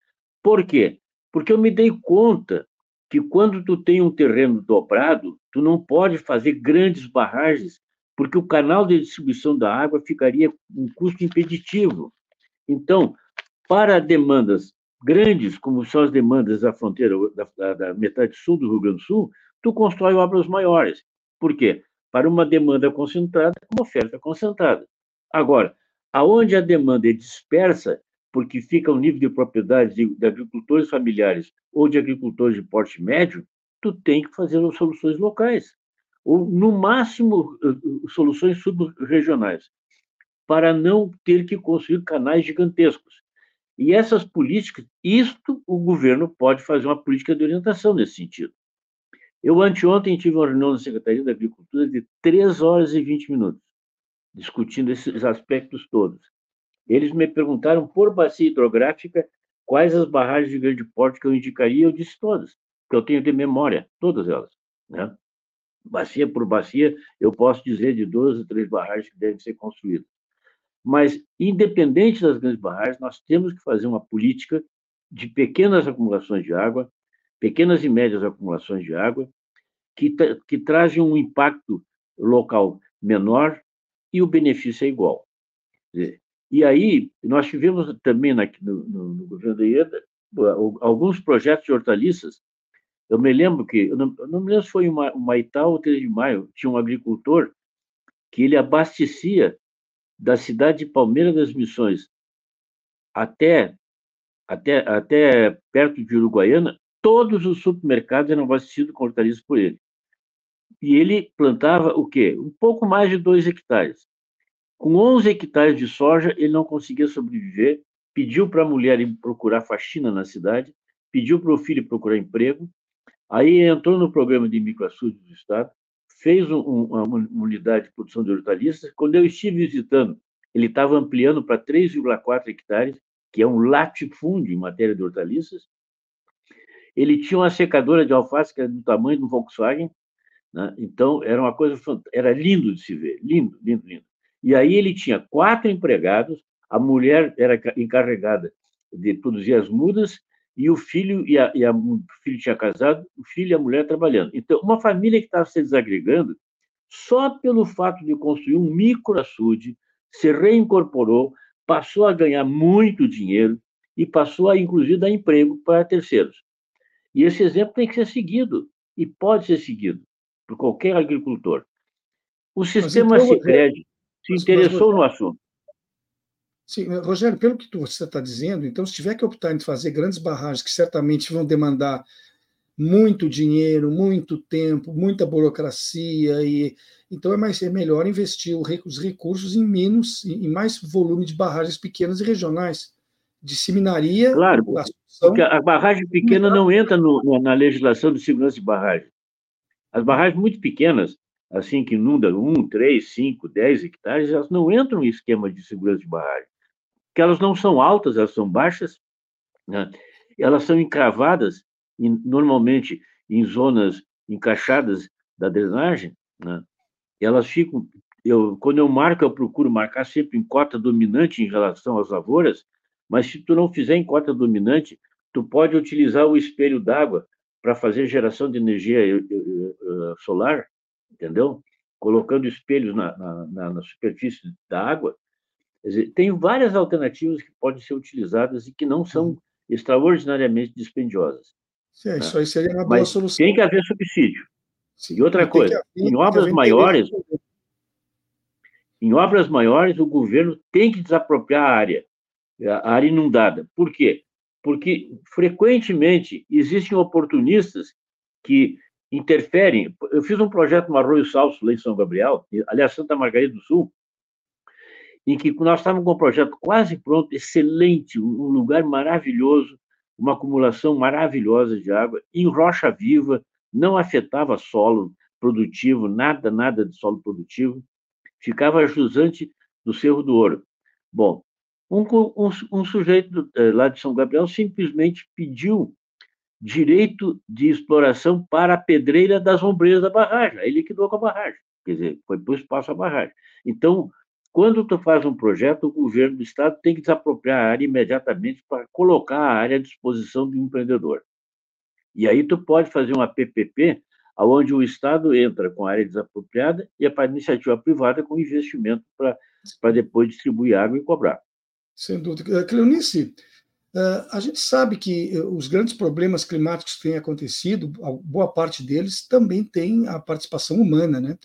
Por quê? Porque eu me dei conta que quando tu tem um terreno dobrado, tu não pode fazer grandes barragens, porque o canal de distribuição da água ficaria um custo impeditivo. Então, para demandas grandes, como são as demandas da fronteira da, da, metade sul do Rio Grande do Sul, tu constrói obras maiores. Por quê? Para uma demanda concentrada uma oferta concentrada. Agora, aonde a demanda é dispersa, porque fica o nível de propriedade de, de, agricultores familiares ou de agricultores de porte médio, tu tem que fazer soluções locais, ou no máximo soluções subregionais. para não ter que construir canais gigantescos. E essas políticas, isto o governo pode fazer uma política de orientação nesse sentido. Eu, anteontem, tive uma reunião na Secretaria da Agricultura de 3 horas e 20 minutos, discutindo esses aspectos todos. Eles me perguntaram, por bacia hidrográfica, quais as barragens de grande porte que eu indicaria. Eu disse todas, que eu tenho de memória, todas elas. Né? Bacia por bacia, eu posso dizer de duas ou três barragens que devem ser construídas. Mas, independente das grandes barragens, nós temos que fazer uma política de pequenas acumulações de água, pequenas e médias acumulações de água, que, que trazem um impacto local menor e o benefício é igual. E aí, nós tivemos também na, no, no, governo da IEDA alguns projetos de hortaliças. Eu me lembro que, eu não, eu não me lembro se foi uma, uma Itaú ou 3 de maio, tinha um agricultor que ele abastecia da cidade de Palmeira das Missões até, até, até perto de Uruguaiana, todos os supermercados eram abastecidos com hortaliças por ele. E ele plantava o quê? Um pouco mais de dois hectares. Com 11 hectares de soja, ele não conseguia sobreviver, pediu para a mulher ir procurar faxina na cidade, pediu para o filho procurar emprego, aí entrou no programa de microaçude do Estado, fez um, uma unidade de produção de hortaliças. Quando eu estive visitando, ele estava ampliando para 3,4 hectares, que é um latifúndio em matéria de hortaliças. Ele tinha uma secadora de alface que era do tamanho do Volkswagen, né? então era uma coisa era lindo de se ver, lindo, lindo, lindo. E aí ele tinha quatro empregados, a mulher era encarregada de produzir as mudas e o filho e, a, e a, o filho tinha casado, o filho e a mulher trabalhando. Então, uma família que estava se desagregando, só pelo fato de construir um microaçude, se reincorporou, passou a ganhar muito dinheiro e passou a, inclusive, dar emprego para terceiros. E esse exemplo tem que ser seguido, e pode ser seguido por qualquer agricultor. O sistema então, Sicredi se interessou no assunto. Sim, Rogério, pelo que você está dizendo, então, se tiver que optar em fazer grandes barragens que certamente vão demandar muito dinheiro, muito tempo, muita burocracia, e então é, mais, é melhor investir os recursos em menos, em mais volume de barragens pequenas e regionais. Disseminaria. Claro, a a barragem pequena não entra no, na legislação de segurança de barragem. As barragens muito pequenas, assim que inunda 1, 3, 5, 10 hectares, elas não entram em esquema de segurança de barragem que elas não são altas, elas são baixas, né? elas são encravadas, em, normalmente em zonas encaixadas da drenagem, né? elas ficam, eu, quando eu marco, eu procuro marcar sempre em cota dominante em relação às lavouras, mas se tu não fizer em cota dominante, tu pode utilizar o espelho d'água para fazer geração de energia eh, eh, eh, solar, entendeu? Colocando espelhos na, na, na superfície da água, Dizer, tem várias alternativas que podem ser utilizadas e que não são uhum. extraordinariamente dispendiosas. Sim, né? Isso aí seria uma boa Mas solução. Tem que haver subsídio. Sim, e outra coisa, haver, em obras maiores, em obras maiores, o governo tem que desapropriar a área, a área inundada. Por quê? Porque frequentemente existem oportunistas que interferem. Eu fiz um projeto no Arroio Salso, lá em São Gabriel, aliás, Santa Margarida do Sul, em que nós estávamos com um projeto quase pronto, excelente, um lugar maravilhoso, uma acumulação maravilhosa de água, em rocha viva, não afetava solo produtivo, nada, nada de solo produtivo, ficava jusante do Cerro do Ouro. Bom, um, um, um sujeito eh, lá de São Gabriel simplesmente pediu direito de exploração para a pedreira das ombreiras da barragem. Aí liquidou com a barragem, quer dizer, foi para o espaço a barragem. Então, quando tu faz um projeto, o governo do estado tem que desapropriar a área imediatamente para colocar a área à disposição do empreendedor. E aí tu pode fazer uma PPP, onde o estado entra com a área desapropriada e a iniciativa privada com investimento para depois distribuir água e cobrar. Sem dúvida. Eh, Cleonice, eh, a gente sabe que eh, os grandes problemas climáticos que têm acontecido, boa parte deles também tem a participação humana, né?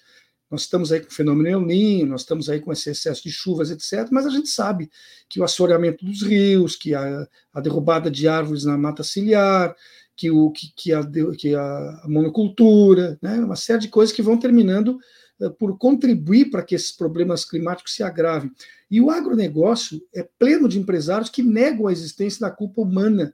Nós estamos aí com o fenômeno El Ninho, nós estamos aí com esse excesso de chuvas, etc. Mas a gente sabe que o assoreamento dos rios, que a, a derrubada de árvores na mata ciliar, que, o, que, que, a, que a monocultura, né? uma série de coisas que vão terminando uh, por contribuir para que esses problemas climáticos se agravem. E o agronegócio é pleno de empresários que negam a existência da culpa humana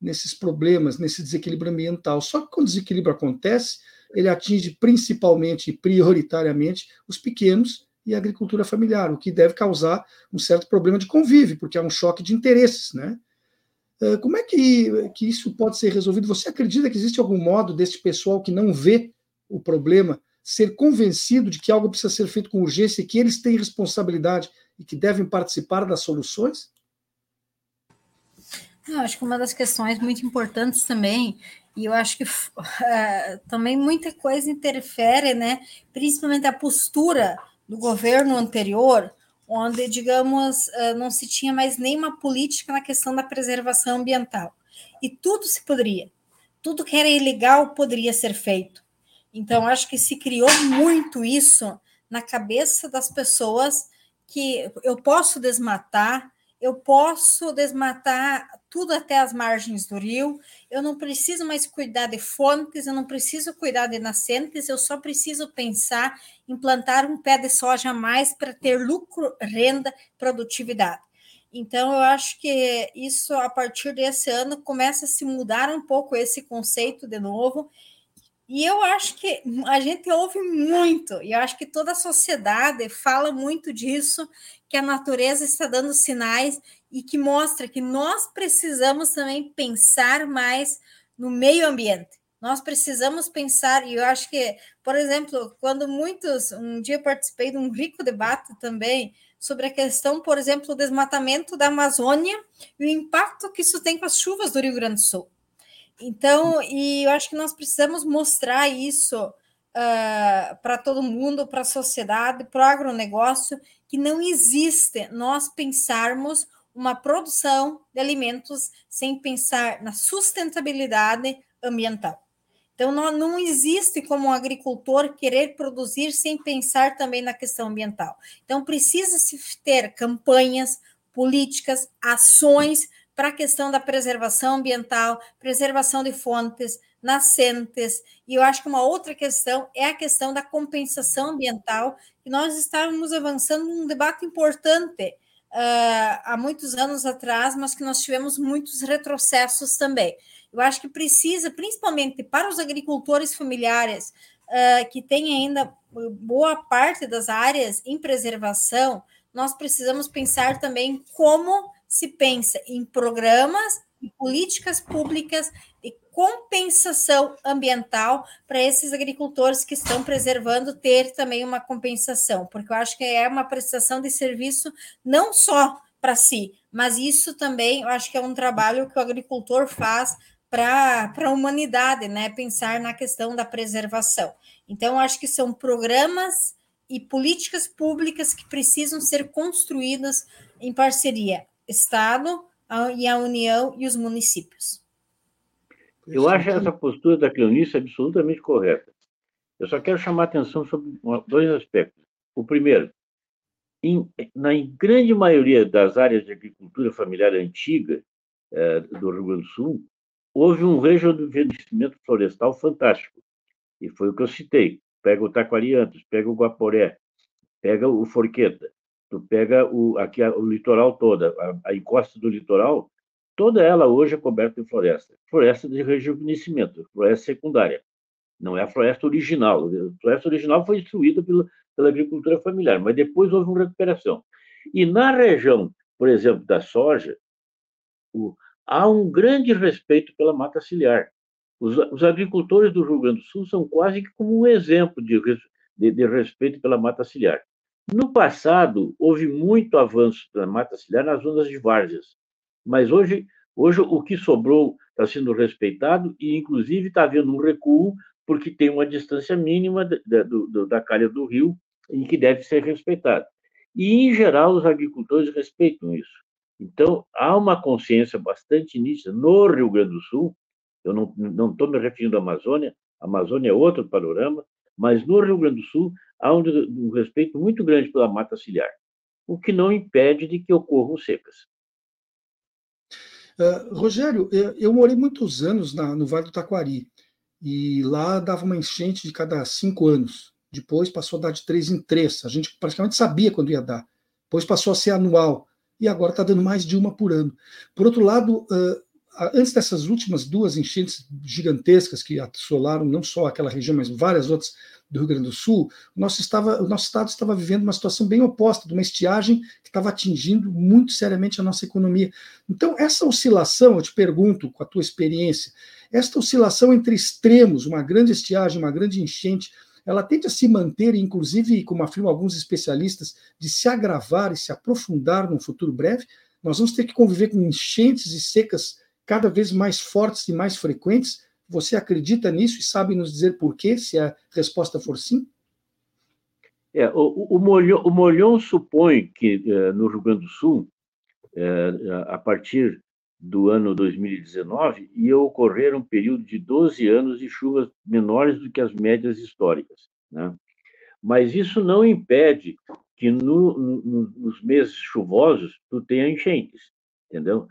nesses problemas, nesse desequilíbrio ambiental. Só que quando o desequilíbrio acontece, ele atinge principalmente e prioritariamente os pequenos e a agricultura familiar, o que deve causar um certo problema de convívio, porque há um choque de interesses, né? Eh, como é que, que isso pode ser resolvido? Você acredita que existe algum modo desse pessoal que não vê o problema ser convencido de que algo precisa ser feito com urgência e que eles têm responsabilidade e que devem participar das soluções? Eu acho que uma das questões muito importantes também, e eu acho que uh, (laughs) também muita coisa interfere, né? Principalmente a postura do governo anterior, onde, digamos, uh, não se tinha mais nenhuma política na questão da preservação ambiental. E tudo se poderia, tudo que era ilegal poderia ser feito. Então, acho que se criou muito isso na cabeça das pessoas que eu posso desmatar, eu posso desmatar tudo até as margens do rio, eu não preciso mais cuidar de fontes, eu não preciso cuidar de nascentes, eu só preciso pensar em plantar um pé de soja a mais para ter lucro, renda, produtividade. Então, eu acho que isso, a partir desse ano, começa a se mudar um pouco esse conceito de novo, e eu acho que a gente ouve muito, e eu acho que toda a sociedade fala muito disso, que a natureza está dando sinais e que mostra que nós precisamos também pensar mais no meio ambiente. Nós precisamos pensar, e eu acho que, por exemplo, quando muitos, um dia participei de um rico debate também sobre a questão, por exemplo, do desmatamento da Amazônia e o impacto que isso tem com as chuvas do Rio Grande do Sul. Então, e eu acho que nós precisamos mostrar isso uh, para todo mundo, para a sociedade, para o agronegócio, que não existe nós pensarmos uma produção de alimentos sem pensar na sustentabilidade ambiental. Então, não, não existe como um agricultor querer produzir sem pensar também na questão ambiental. Então, precisa-se ter campanhas, políticas, ações para a questão da preservação ambiental, preservação de fontes, nascentes, e eu acho que uma outra questão é a questão da compensação ambiental, que nós estávamos avançando num debate importante uh, há muitos anos atrás, mas que nós tivemos muitos retrocessos também. Eu acho que precisa, principalmente para os agricultores familiares, uh, que têm ainda boa parte das áreas em preservação, nós precisamos pensar também como se pensa em programas e políticas públicas compensação ambiental para esses agricultores que estão preservando ter também uma compensação, porque eu acho que é uma prestação de serviço não só para si, mas isso também eu acho que é um trabalho que o agricultor faz para a humanidade, né? Pensar na questão da preservação. Então, eu acho que são programas e políticas públicas que precisam ser construídas em parceria Estado e a União e os municípios. Eu acho essa postura da Cleonice absolutamente correta. Eu só quero chamar a atenção sobre dois aspectos. O primeiro, em, na grande maioria das áreas de agricultura familiar antiga eh, do Rio Grande do Sul, houve um rejuvenescimento florestal fantástico. E foi o que eu citei. Pega o Taquariantos, pega o Guaporé, pega o Forqueta tu pega o, aqui o litoral toda, a, a, encosta do litoral, toda ela hoje é coberta de floresta. Floresta de rejuvenescimento, floresta secundária. Não é a floresta original. A floresta original foi destruída pela, pela agricultura familiar, mas depois houve uma recuperação. E na região, por exemplo, da soja, o, há um grande respeito pela mata ciliar. Os, os, agricultores do Rio Grande do Sul são quase que como um exemplo de, de, de respeito pela mata ciliar. No passado, houve muito avanço da mata ciliar nas zonas de várzeas, mas hoje, hoje o que sobrou está sendo respeitado e, inclusive, está havendo um recuo porque tem uma distância mínima da, do, da calha do rio em que deve ser respeitado. E, em geral, os agricultores respeitam isso. Então, há uma consciência bastante nítida no Rio Grande do Sul, eu não estou me referindo à Amazônia, a Amazônia é outro panorama, mas no Rio Grande do Sul há um, um respeito muito grande pela mata ciliar, o que não impede de que ocorram secas. Uh, Rogério, eu, eu, morei muitos anos na, no Vale do Taquari, e lá dava uma enchente de cada cinco anos, depois passou a dar de três em três. A gente praticamente sabia quando ia dar. Depois passou a ser anual e agora está dando mais de uma por ano. Por outro lado, antes dessas últimas duas enchentes gigantescas que assolaram não só aquela região, mas várias outras do Rio Grande do Sul, o nosso, estava, o nosso estado estava vivendo uma situação bem oposta, de uma estiagem que estava atingindo muito seriamente a nossa economia. Então, essa oscilação, eu te pergunto, com a tua experiência, esta oscilação entre extremos, uma grande estiagem, uma grande enchente, ela tende a se manter, inclusive, como afirmam alguns especialistas, de se agravar e se aprofundar num futuro breve? Nós vamos ter que conviver com enchentes e secas cada vez mais fortes e mais frequentes? Você acredita nisso e sabe nos dizer por quê, se a resposta for sim? É, o, o, o supõe que é, no Rio Grande do Sul, é, a partir do ano 2019, ia ocorrer um período de 12 anos de chuvas menores do que as médias históricas. Né? Mas isso não impede que no, no, nos meses chuvosos tu tenha enchentes, entendeu?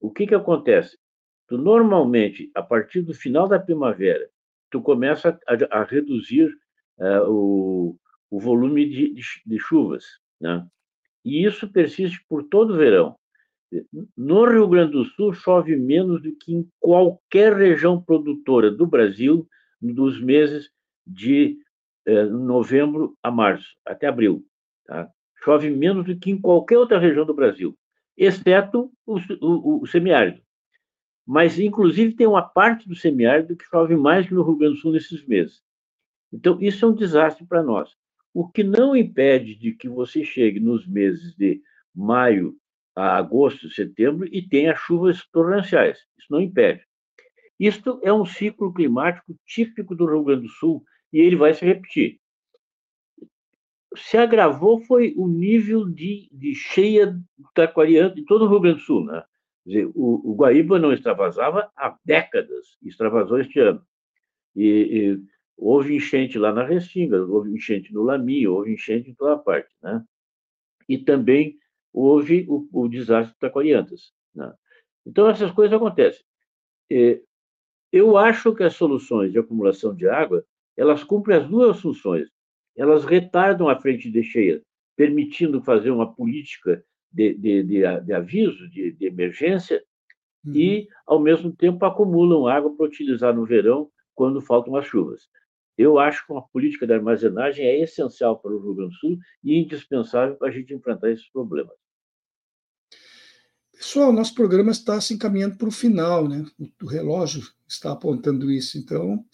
O que, que acontece? Tu, normalmente, a partir do final da primavera, tu começa a, a reduzir uh, o, o volume de, de, de chuvas, né? E isso persiste por todo o verão. No Rio Grande do Sul, chove menos do que em qualquer região produtora do Brasil nos meses de eh, novembro a março, até abril. Tá? Chove menos do que em qualquer outra região do Brasil, exceto o, o, o semiárido. Mas, inclusive, tem uma parte do semiárido que chove mais que no Rio Grande do Sul nesses meses. Então, isso é um desastre para nós. O que não impede de que você chegue nos meses de maio a agosto, setembro e tenha chuvas torrenciais. Isso não impede. Isto é um ciclo climático típico do Rio Grande do Sul e ele vai se repetir. Se agravou foi o nível de, de cheia taquariana em todo o Rio Grande do Sul. Né? Dizer, o, o, Guaíba não extravasava há décadas, extravasou este ano. E, e, houve enchente lá na Restinga, houve enchente no Lami, houve enchente em toda parte. Né? E também houve o, o desastre da Coriantas. Né? Então, essas coisas acontecem. Eu acho que as soluções de acumulação de água, elas cumprem as duas funções. Elas retardam a frente de cheia, permitindo fazer uma política de, de, de, de aviso, de, de emergência, uhum. e, ao mesmo tempo, acumulam água para utilizar no verão, quando faltam as chuvas. Eu acho que uma política de armazenagem é essencial para o Rio Grande do Sul e indispensável para a gente enfrentar esses problemas. Pessoal, nosso programa está se encaminhando para o final, né? O relógio está apontando isso. Então,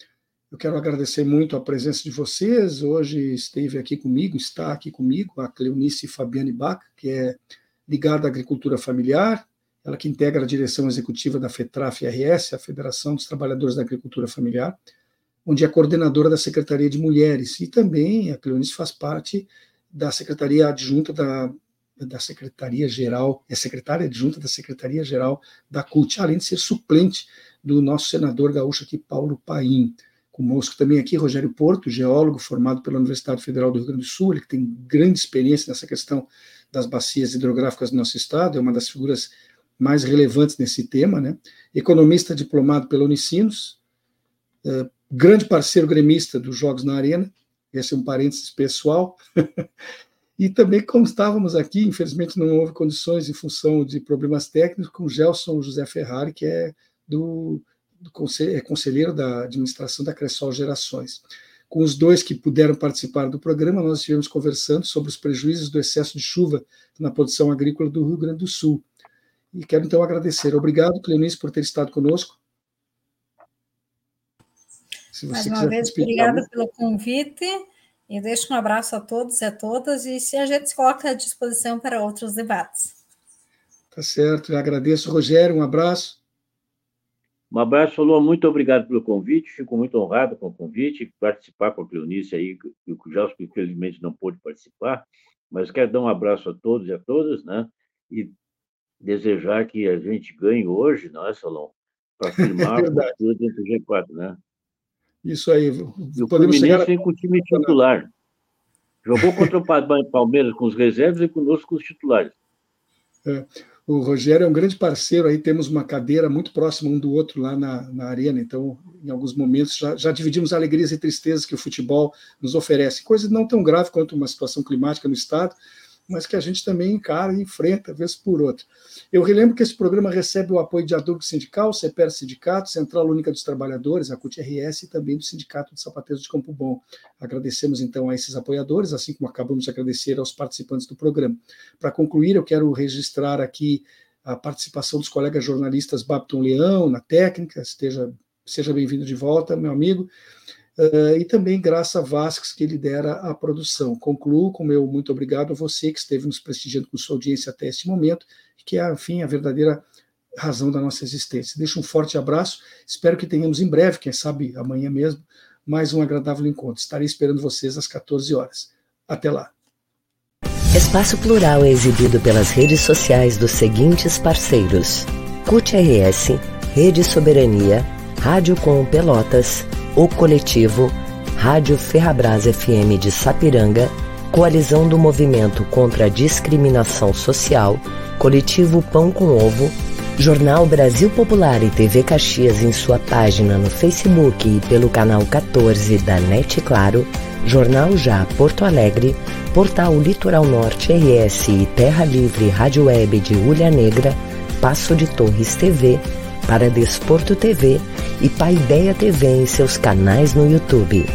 eu quero agradecer muito a presença de vocês. Hoje esteve aqui comigo, está aqui comigo, a Cleonice Fabiane Bach, que é ligada à agricultura familiar, ela que integra a direção executiva da FETRAF-RS, a Federação dos Trabalhadores da Agricultura Familiar, onde é coordenadora da Secretaria de Mulheres, e também a Cleonice faz parte da Secretaria Adjunta da da Secretaria-Geral, é secretária adjunta da Secretaria-Geral da CUT, além de ser suplente do nosso senador gaúcho aqui, Paulo Paim. Conosco também aqui Rogério Porto, geólogo formado pela Universidade Federal do Rio Grande do Sul, ele que tem grande experiência nessa questão das bacias hidrográficas do nosso estado, é uma das figuras mais relevantes nesse tema, né? Economista diplomado pela Unicinos, uh, grande parceiro gremista dos Jogos na Arena, esse é um parênteses pessoal, (laughs) E também, como estávamos aqui, infelizmente não houve condições em função de problemas técnicos, com Gelson José Ferrari, que é do, do é conselheiro da administração da Cressol Gerações. Com os dois que puderam participar do programa, nós estivemos conversando sobre os prejuízos do excesso de chuva na produção agrícola do Rio Grande do Sul. E quero então agradecer. Obrigado, Cleonice, por ter estado conosco. Mais uma vez, obrigada pelo convite. E deixo um abraço a todos e a todas, e se a gente se coloca à disposição para outros debates. Tá certo, eu agradeço, Rogério, um abraço. Um abraço, Lua, muito obrigado pelo convite, fico muito honrado com o convite, participar com a Cleonice aí, o Gelson, infelizmente, não pôde participar, mas quero dar um abraço a todos e a todas, né, e desejar que a gente ganhe hoje, não é, Salom, para firmar (laughs) é a postura dentro do G4, né? Isso aí. E o Podemos Fluminense vem com o time titular. Jogou contra o (laughs) Palmeiras com os reservas e conosco com os titulares. É. O Rogério é um grande parceiro, aí temos uma cadeira muito próxima um do outro lá na, na arena, então, em alguns momentos, já, já dividimos alegrias e tristezas que o futebol nos oferece. Coisa não tão grave quanto uma situação climática no Estado, mas que a gente também encara e enfrenta, vez por outra. Eu relembro que esse programa recebe o apoio de Adulto Sindical, CEPER Sindicato, Central Única dos Trabalhadores, a CUT-RS e também do Sindicato de Sapateiros de Campo Bom. Agradecemos então a esses apoiadores, assim como acabamos de agradecer aos participantes do programa. Para concluir, eu quero registrar aqui a participação dos colegas jornalistas Babton Leão na técnica, esteja, seja bem-vindo de volta, meu amigo. Uh, e também Graça Vasques, que lidera a produção. Concluo com meu muito obrigado a você que esteve nos prestigiando com sua audiência até este momento, que é, enfim, a verdadeira razão da nossa existência. Deixo um forte abraço, espero que tenhamos em breve, quem sabe amanhã mesmo, mais um agradável encontro. Estarei esperando vocês às 14 horas. Até lá. Espaço Plural é exibido pelas redes sociais dos seguintes parceiros: CUT RS, Rede Soberania, Rádio Com Pelotas, o Coletivo, Rádio Ferrabras FM de Sapiranga, Coalizão do Movimento contra a Discriminação Social, Coletivo Pão com Ovo, Jornal Brasil Popular e TV Caxias em sua página no Facebook e pelo canal 14 da NET Claro, Jornal Já Porto Alegre, Portal Litoral Norte RS e Terra Livre Rádio Web de Ulha Negra, Passo de Torres TV, para Desporto TV e Paideia TV em seus canais no YouTube.